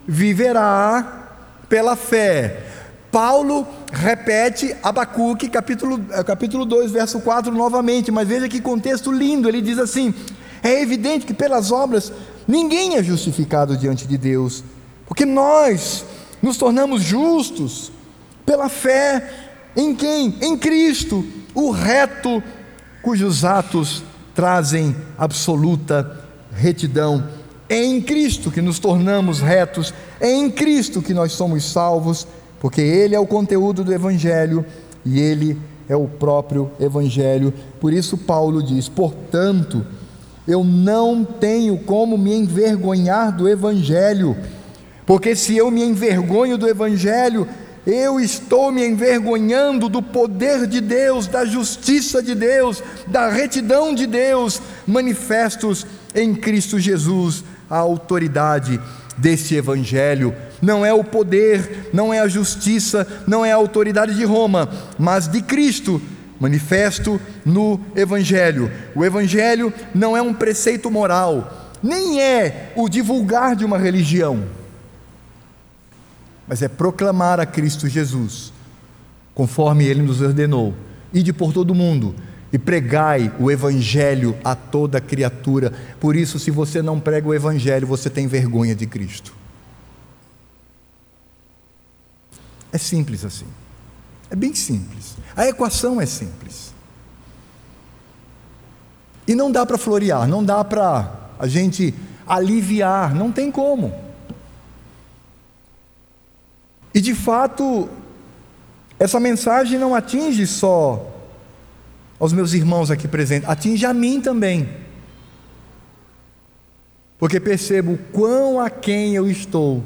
viverá pela fé. Paulo repete Abacuque, capítulo, eh, capítulo 2, verso 4, novamente, mas veja que contexto lindo, ele diz assim: é evidente que pelas obras ninguém é justificado diante de Deus, porque nós nos tornamos justos pela fé em quem? Em Cristo, o reto, cujos atos trazem absoluta retidão. É em Cristo que nos tornamos retos, é em Cristo que nós somos salvos, porque Ele é o conteúdo do Evangelho e Ele é o próprio Evangelho. Por isso, Paulo diz: portanto, eu não tenho como me envergonhar do Evangelho, porque se eu me envergonho do Evangelho, eu estou me envergonhando do poder de Deus, da justiça de Deus, da retidão de Deus, manifestos em Cristo Jesus, a autoridade desse Evangelho. Não é o poder, não é a justiça, não é a autoridade de Roma, mas de Cristo manifesto no Evangelho. O Evangelho não é um preceito moral, nem é o divulgar de uma religião, mas é proclamar a Cristo Jesus, conforme ele nos ordenou. Ide por todo o mundo e pregai o Evangelho a toda criatura. Por isso, se você não prega o Evangelho, você tem vergonha de Cristo. É simples assim. É bem simples. A equação é simples. E não dá para florear, não dá para a gente aliviar, não tem como. E de fato, essa mensagem não atinge só aos meus irmãos aqui presentes, atinge a mim também. Porque percebo quão aquém eu estou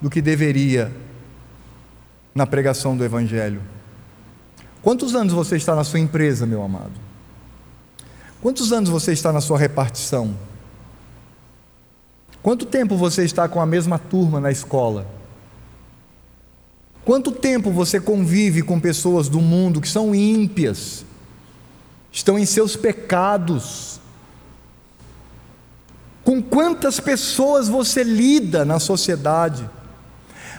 do que deveria na pregação do Evangelho. Quantos anos você está na sua empresa, meu amado? Quantos anos você está na sua repartição? Quanto tempo você está com a mesma turma na escola? Quanto tempo você convive com pessoas do mundo que são ímpias, estão em seus pecados? Com quantas pessoas você lida na sociedade?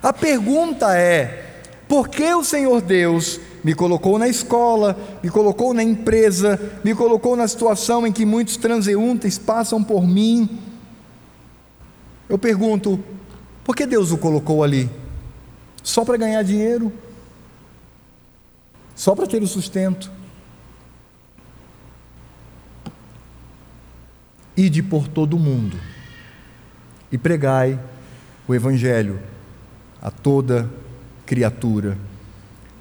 A pergunta é: por que o Senhor Deus me colocou na escola, me colocou na empresa, me colocou na situação em que muitos transeuntes passam por mim? Eu pergunto, por que Deus o colocou ali? Só para ganhar dinheiro? Só para ter o sustento? Ide por todo o mundo e pregai o Evangelho a toda criatura.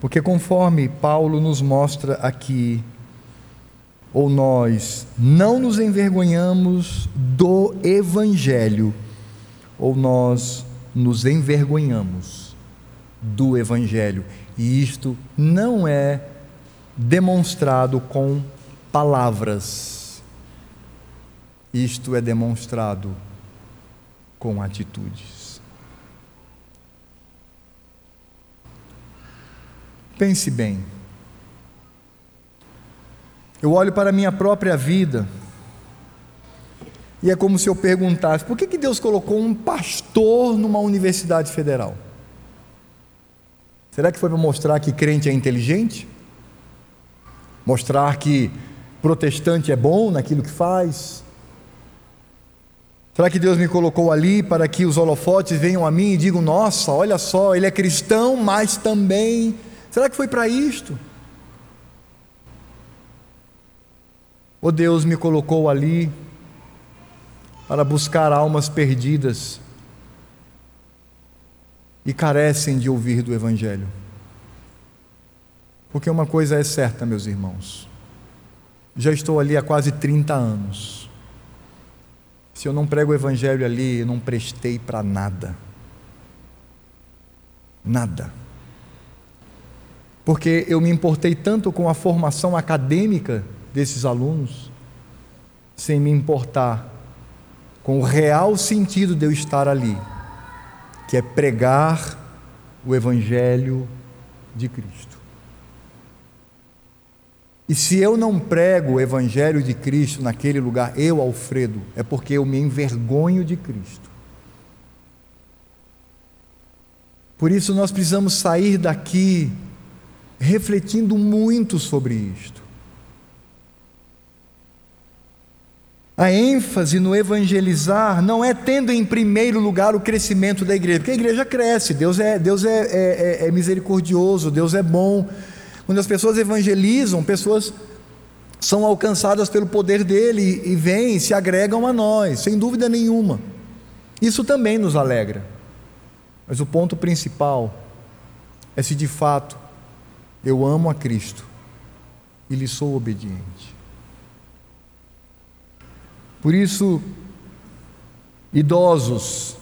Porque conforme Paulo nos mostra aqui, ou nós não nos envergonhamos do Evangelho, ou nós nos envergonhamos do Evangelho. E isto não é demonstrado com palavras, isto é demonstrado com atitudes. Pense bem. Eu olho para a minha própria vida e é como se eu perguntasse: por que, que Deus colocou um pastor numa universidade federal? Será que foi para mostrar que crente é inteligente? Mostrar que protestante é bom naquilo que faz? Será que Deus me colocou ali para que os holofotes venham a mim e digam: nossa, olha só, ele é cristão, mas também Será que foi para isto? ou Deus me colocou ali para buscar almas perdidas e carecem de ouvir do Evangelho. Porque uma coisa é certa, meus irmãos, já estou ali há quase 30 anos. Se eu não prego o Evangelho ali, eu não prestei para nada. Nada. Porque eu me importei tanto com a formação acadêmica desses alunos, sem me importar com o real sentido de eu estar ali, que é pregar o Evangelho de Cristo. E se eu não prego o Evangelho de Cristo naquele lugar, eu, Alfredo, é porque eu me envergonho de Cristo. Por isso nós precisamos sair daqui refletindo muito sobre isto. A ênfase no evangelizar não é tendo em primeiro lugar o crescimento da igreja, porque a igreja cresce, Deus é, Deus é, é, é, é misericordioso, Deus é bom, quando as pessoas evangelizam, pessoas são alcançadas pelo poder dele e vêm, se agregam a nós, sem dúvida nenhuma. Isso também nos alegra. Mas o ponto principal é se de fato eu amo a Cristo e lhe sou obediente. Por isso, idosos,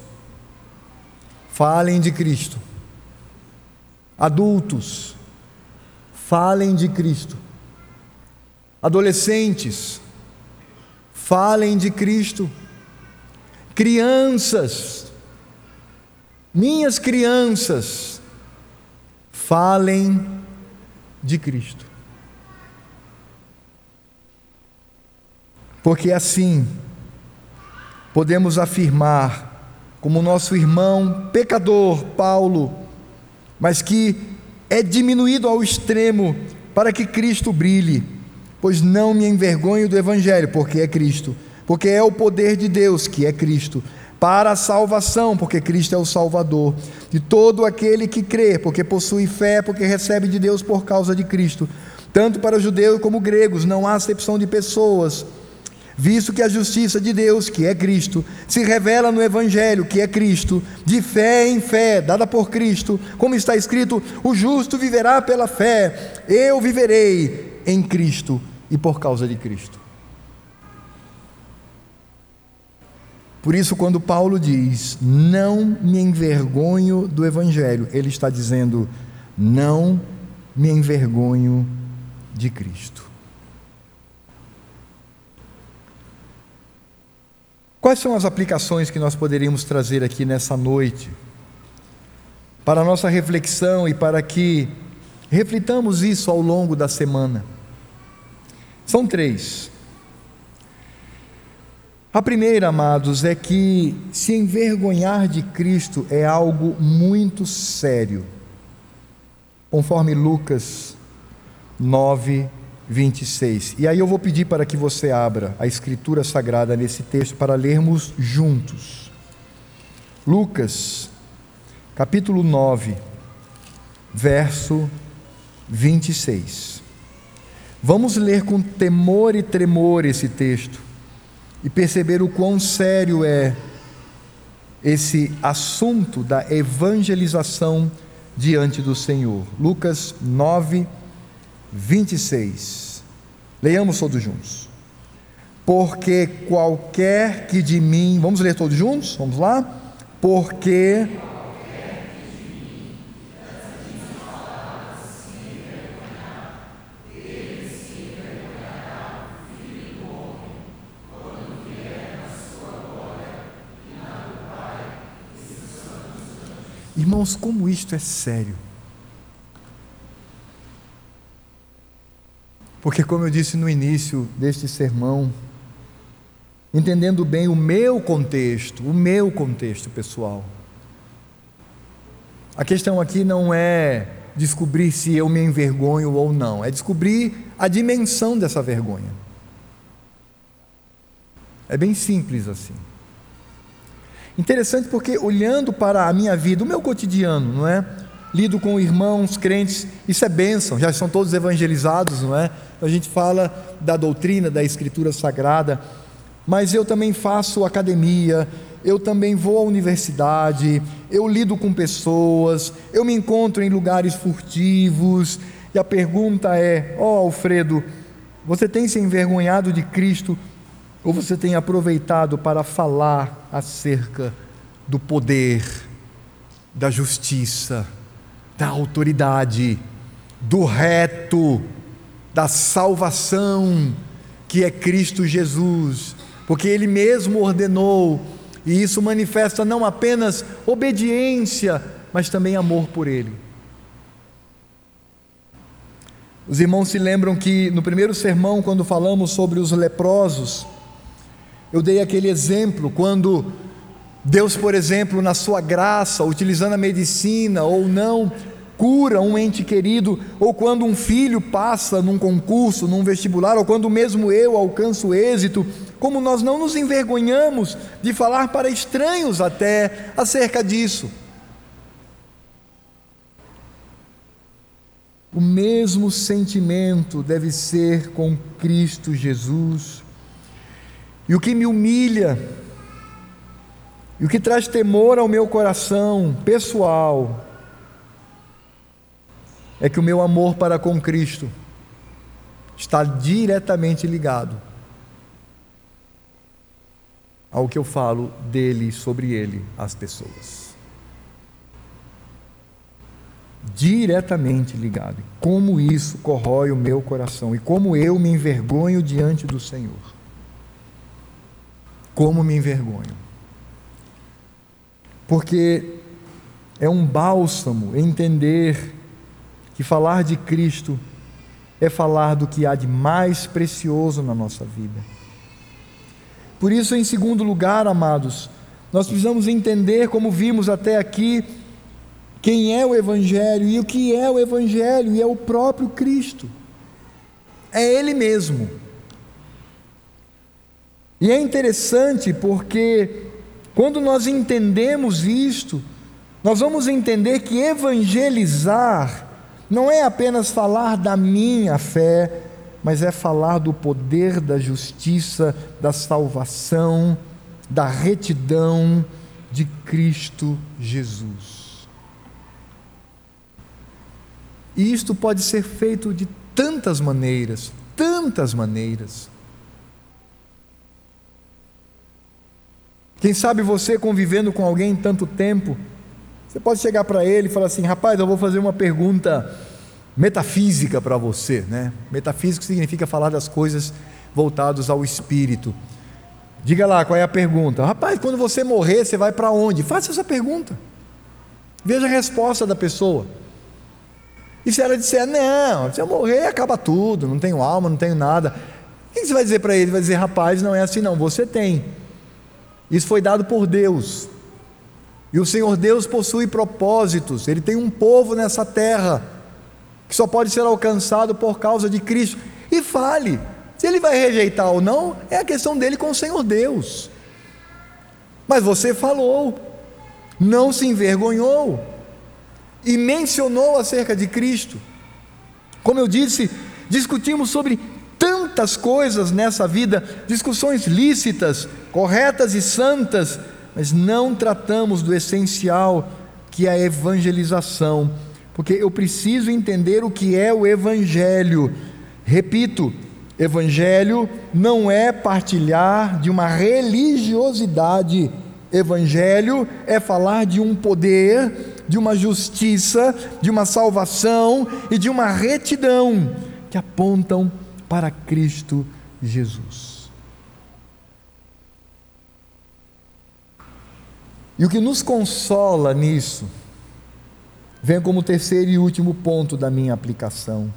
falem de Cristo. Adultos, falem de Cristo. Adolescentes, falem de Cristo. Crianças, minhas crianças, falem de Cristo. Porque assim podemos afirmar, como nosso irmão pecador Paulo, mas que é diminuído ao extremo para que Cristo brilhe, pois não me envergonho do Evangelho, porque é Cristo, porque é o poder de Deus, que é Cristo, para a salvação, porque Cristo é o Salvador, de todo aquele que crê, porque possui fé, porque recebe de Deus por causa de Cristo, tanto para judeus como gregos, não há acepção de pessoas. Visto que a justiça de Deus, que é Cristo, se revela no Evangelho, que é Cristo, de fé em fé, dada por Cristo, como está escrito: o justo viverá pela fé, eu viverei em Cristo e por causa de Cristo. Por isso, quando Paulo diz, não me envergonho do Evangelho, ele está dizendo, não me envergonho de Cristo. Quais são as aplicações que nós poderíamos trazer aqui nessa noite? Para a nossa reflexão e para que reflitamos isso ao longo da semana. São três. A primeira, amados, é que se envergonhar de Cristo é algo muito sério, conforme Lucas 9, 26. E aí eu vou pedir para que você abra a Escritura Sagrada nesse texto para lermos juntos. Lucas, capítulo 9, verso 26. Vamos ler com temor e tremor esse texto e perceber o quão sério é esse assunto da evangelização diante do Senhor. Lucas 9, 26. Leiamos todos juntos. Porque qualquer que de mim, vamos ler todos juntos? Vamos lá? Porque Irmãos, como isto é sério. Porque, como eu disse no início deste sermão, entendendo bem o meu contexto, o meu contexto pessoal, a questão aqui não é descobrir se eu me envergonho ou não, é descobrir a dimensão dessa vergonha. É bem simples assim. Interessante porque olhando para a minha vida, o meu cotidiano, não é? lido com irmãos crentes, isso é bênção, já são todos evangelizados, não é? A gente fala da doutrina, da escritura sagrada, mas eu também faço academia, eu também vou à universidade, eu lido com pessoas, eu me encontro em lugares furtivos, e a pergunta é: ó oh, Alfredo, você tem se envergonhado de Cristo ou você tem aproveitado para falar acerca do poder, da justiça, da autoridade, do reto, da salvação que é Cristo Jesus? Porque Ele mesmo ordenou e isso manifesta não apenas obediência, mas também amor por Ele. Os irmãos se lembram que no primeiro sermão, quando falamos sobre os leprosos, eu dei aquele exemplo quando Deus, por exemplo, na sua graça, utilizando a medicina ou não, cura um ente querido, ou quando um filho passa num concurso, num vestibular, ou quando mesmo eu alcanço êxito, como nós não nos envergonhamos de falar para estranhos até acerca disso. O mesmo sentimento deve ser com Cristo Jesus. E o que me humilha, e o que traz temor ao meu coração pessoal, é que o meu amor para com Cristo está diretamente ligado ao que eu falo dele, sobre ele, às pessoas. Diretamente ligado. Como isso corrói o meu coração e como eu me envergonho diante do Senhor. Como me envergonho. Porque é um bálsamo entender que falar de Cristo é falar do que há de mais precioso na nossa vida. Por isso, em segundo lugar, amados, nós precisamos entender, como vimos até aqui, quem é o Evangelho e o que é o Evangelho, e é o próprio Cristo, é Ele mesmo. E é interessante porque, quando nós entendemos isto, nós vamos entender que evangelizar não é apenas falar da minha fé, mas é falar do poder da justiça, da salvação, da retidão de Cristo Jesus. E isto pode ser feito de tantas maneiras, tantas maneiras. Quem sabe você convivendo com alguém tanto tempo, você pode chegar para ele e falar assim: rapaz, eu vou fazer uma pergunta metafísica para você, né? Metafísico significa falar das coisas voltadas ao espírito. Diga lá qual é a pergunta. Rapaz, quando você morrer, você vai para onde? Faça essa pergunta. Veja a resposta da pessoa. E se ela disser, não, se eu morrer, acaba tudo, não tenho alma, não tenho nada. O que você vai dizer para ele? Vai dizer, rapaz, não é assim não, você tem. Isso foi dado por Deus. E o Senhor Deus possui propósitos, Ele tem um povo nessa terra, que só pode ser alcançado por causa de Cristo. E fale, se ele vai rejeitar ou não, é a questão dele com o Senhor Deus. Mas você falou, não se envergonhou, e mencionou acerca de Cristo. Como eu disse, discutimos sobre tantas coisas nessa vida, discussões lícitas, corretas e santas, mas não tratamos do essencial, que é a evangelização, porque eu preciso entender o que é o Evangelho. Repito, Evangelho não é partilhar de uma religiosidade, Evangelho é falar de um poder, de uma justiça, de uma salvação e de uma retidão que apontam para Cristo Jesus. E o que nos consola nisso, vem como terceiro e último ponto da minha aplicação,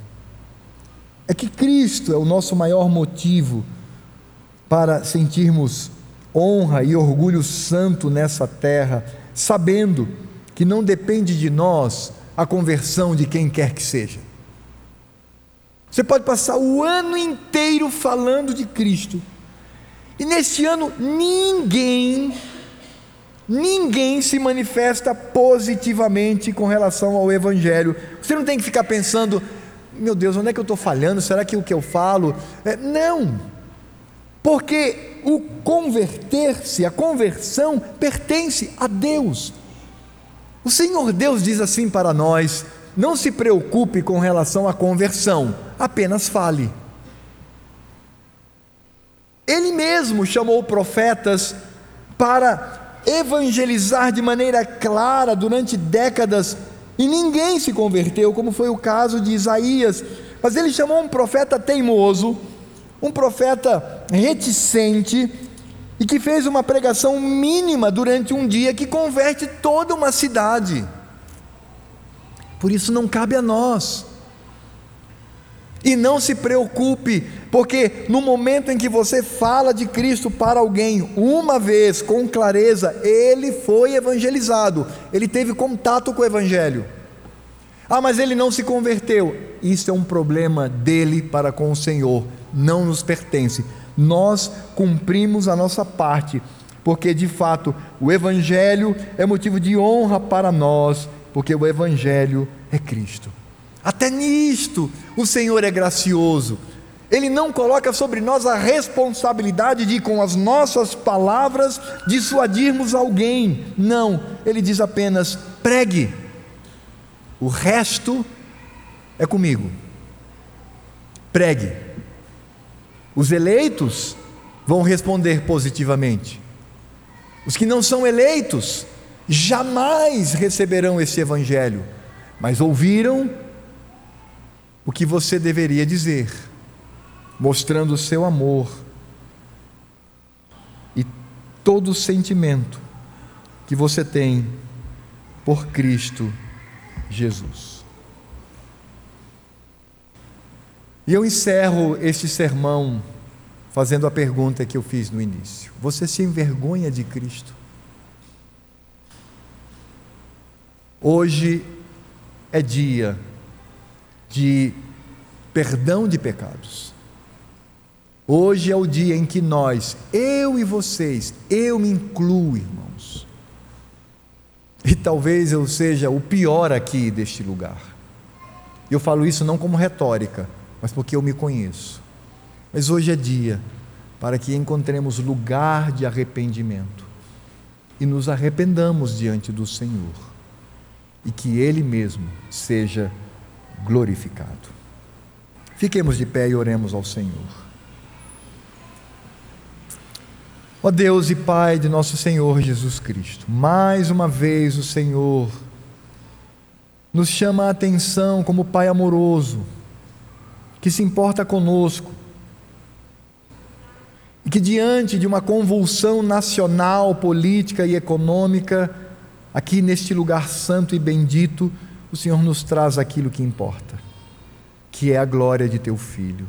é que Cristo é o nosso maior motivo para sentirmos honra e orgulho santo nessa terra, sabendo que não depende de nós a conversão de quem quer que seja. Você pode passar o ano inteiro falando de Cristo, e neste ano ninguém ninguém se manifesta positivamente com relação ao Evangelho. Você não tem que ficar pensando, meu Deus, onde é que eu estou falhando? Será que o que eu falo? É, não, porque o converter-se, a conversão, pertence a Deus. O Senhor Deus diz assim para nós: não se preocupe com relação à conversão, apenas fale. Ele mesmo chamou profetas para evangelizar de maneira clara durante décadas e ninguém se converteu, como foi o caso de Isaías. Mas ele chamou um profeta teimoso, um profeta reticente e que fez uma pregação mínima durante um dia que converte toda uma cidade. Por isso não cabe a nós. E não se preocupe, porque no momento em que você fala de Cristo para alguém, uma vez com clareza, ele foi evangelizado, ele teve contato com o Evangelho. Ah, mas ele não se converteu. Isso é um problema dele para com o Senhor, não nos pertence. Nós cumprimos a nossa parte, porque de fato o Evangelho é motivo de honra para nós, porque o Evangelho é Cristo. Até nisto o Senhor é gracioso. Ele não coloca sobre nós a responsabilidade de, com as nossas palavras, dissuadirmos alguém. Não, ele diz apenas: pregue, o resto é comigo. Pregue. Os eleitos vão responder positivamente. Os que não são eleitos jamais receberão esse evangelho, mas ouviram o que você deveria dizer, mostrando o seu amor e todo o sentimento que você tem por Cristo Jesus. E eu encerro este sermão fazendo a pergunta que eu fiz no início: Você se envergonha de Cristo? Hoje é dia de perdão de pecados. Hoje é o dia em que nós, eu e vocês, eu me incluo, irmãos. E talvez eu seja o pior aqui deste lugar. Eu falo isso não como retórica, mas porque eu me conheço. Mas hoje é dia para que encontremos lugar de arrependimento e nos arrependamos diante do Senhor e que Ele mesmo seja glorificado. Fiquemos de pé e oremos ao Senhor. Ó Deus e Pai de nosso Senhor Jesus Cristo, mais uma vez o Senhor nos chama a atenção como Pai amoroso, que se importa conosco, e que diante de uma convulsão nacional, política e econômica, aqui neste lugar santo e bendito, o Senhor nos traz aquilo que importa, que é a glória de teu Filho.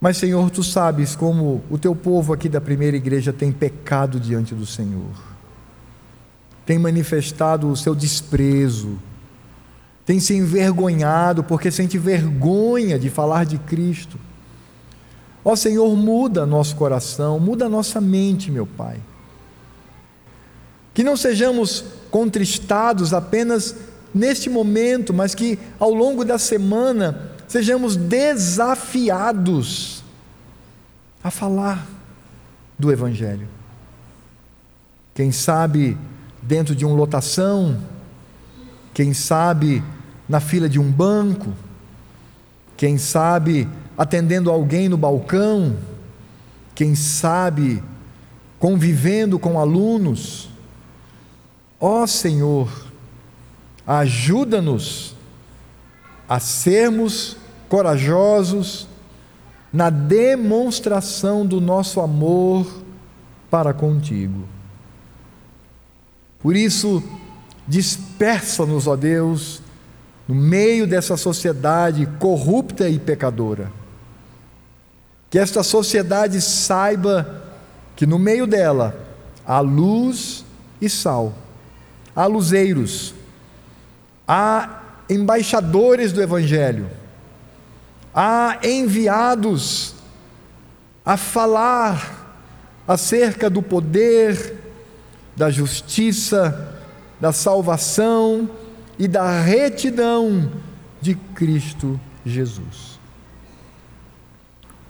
Mas, Senhor, tu sabes como o teu povo aqui da primeira igreja tem pecado diante do Senhor, tem manifestado o seu desprezo, tem se envergonhado porque sente vergonha de falar de Cristo. Ó Senhor, muda nosso coração, muda nossa mente, meu Pai. Que não sejamos contristados apenas neste momento, mas que ao longo da semana sejamos desafiados a falar do Evangelho. Quem sabe dentro de uma lotação, quem sabe na fila de um banco, quem sabe atendendo alguém no balcão, quem sabe convivendo com alunos. Ó oh, Senhor, ajuda-nos a sermos corajosos na demonstração do nosso amor para contigo. Por isso, dispersa-nos, ó Deus, no meio dessa sociedade corrupta e pecadora. Que esta sociedade saiba que no meio dela há luz e sal, há luzeiros, há embaixadores do Evangelho, há enviados a falar acerca do poder da justiça, da salvação e da retidão de Cristo Jesus.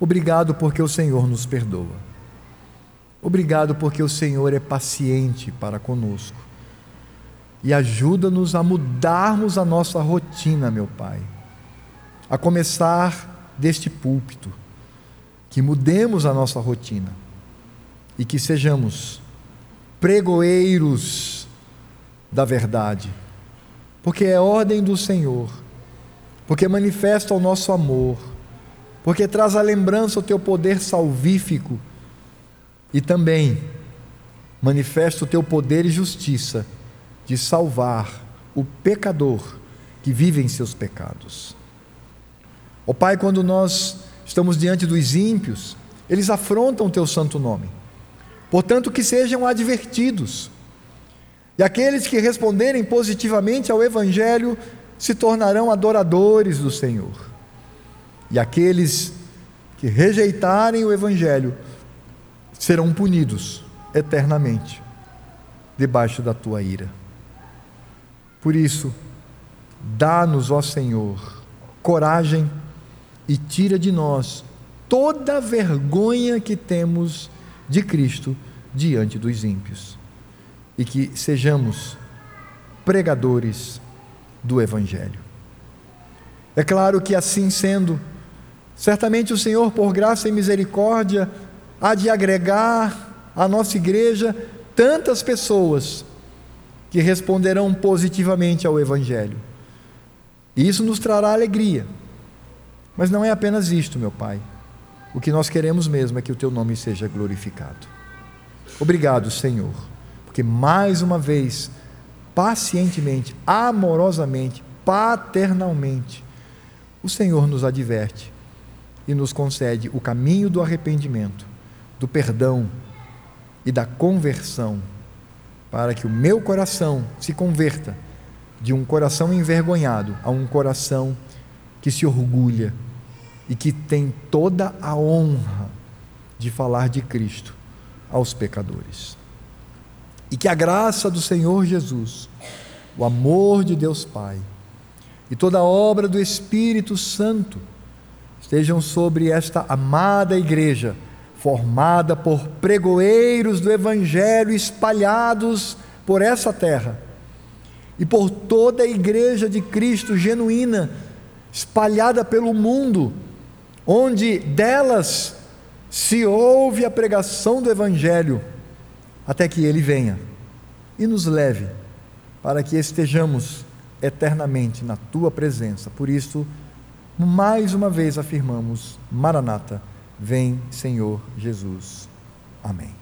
Obrigado porque o Senhor nos perdoa. Obrigado porque o Senhor é paciente para conosco. E ajuda-nos a mudarmos a nossa rotina, meu Pai. A começar deste púlpito. Que mudemos a nossa rotina. E que sejamos pregoeiros da verdade. Porque é ordem do Senhor. Porque manifesta o nosso amor porque traz à lembrança o teu poder salvífico e também manifesta o teu poder e justiça de salvar o pecador que vive em seus pecados. Ó oh, Pai, quando nós estamos diante dos ímpios, eles afrontam o teu santo nome. Portanto, que sejam advertidos. E aqueles que responderem positivamente ao Evangelho se tornarão adoradores do Senhor. E aqueles que rejeitarem o Evangelho serão punidos eternamente debaixo da tua ira. Por isso, dá-nos, ó Senhor, coragem e tira de nós toda a vergonha que temos de Cristo diante dos ímpios. E que sejamos pregadores do Evangelho. É claro que assim sendo, Certamente o Senhor, por graça e misericórdia, há de agregar à nossa igreja tantas pessoas que responderão positivamente ao Evangelho. E isso nos trará alegria. Mas não é apenas isto, meu Pai. O que nós queremos mesmo é que o Teu nome seja glorificado. Obrigado, Senhor, porque mais uma vez, pacientemente, amorosamente, paternalmente, o Senhor nos adverte e nos concede o caminho do arrependimento, do perdão e da conversão, para que o meu coração se converta de um coração envergonhado a um coração que se orgulha e que tem toda a honra de falar de Cristo aos pecadores. E que a graça do Senhor Jesus, o amor de Deus Pai e toda a obra do Espírito Santo estejam sobre esta amada igreja, formada por pregoeiros do Evangelho espalhados por essa terra e por toda a igreja de Cristo genuína, espalhada pelo mundo, onde delas se ouve a pregação do Evangelho, até que ele venha e nos leve para que estejamos eternamente na tua presença. Por isso, mais uma vez afirmamos: Maranata, vem Senhor Jesus. Amém.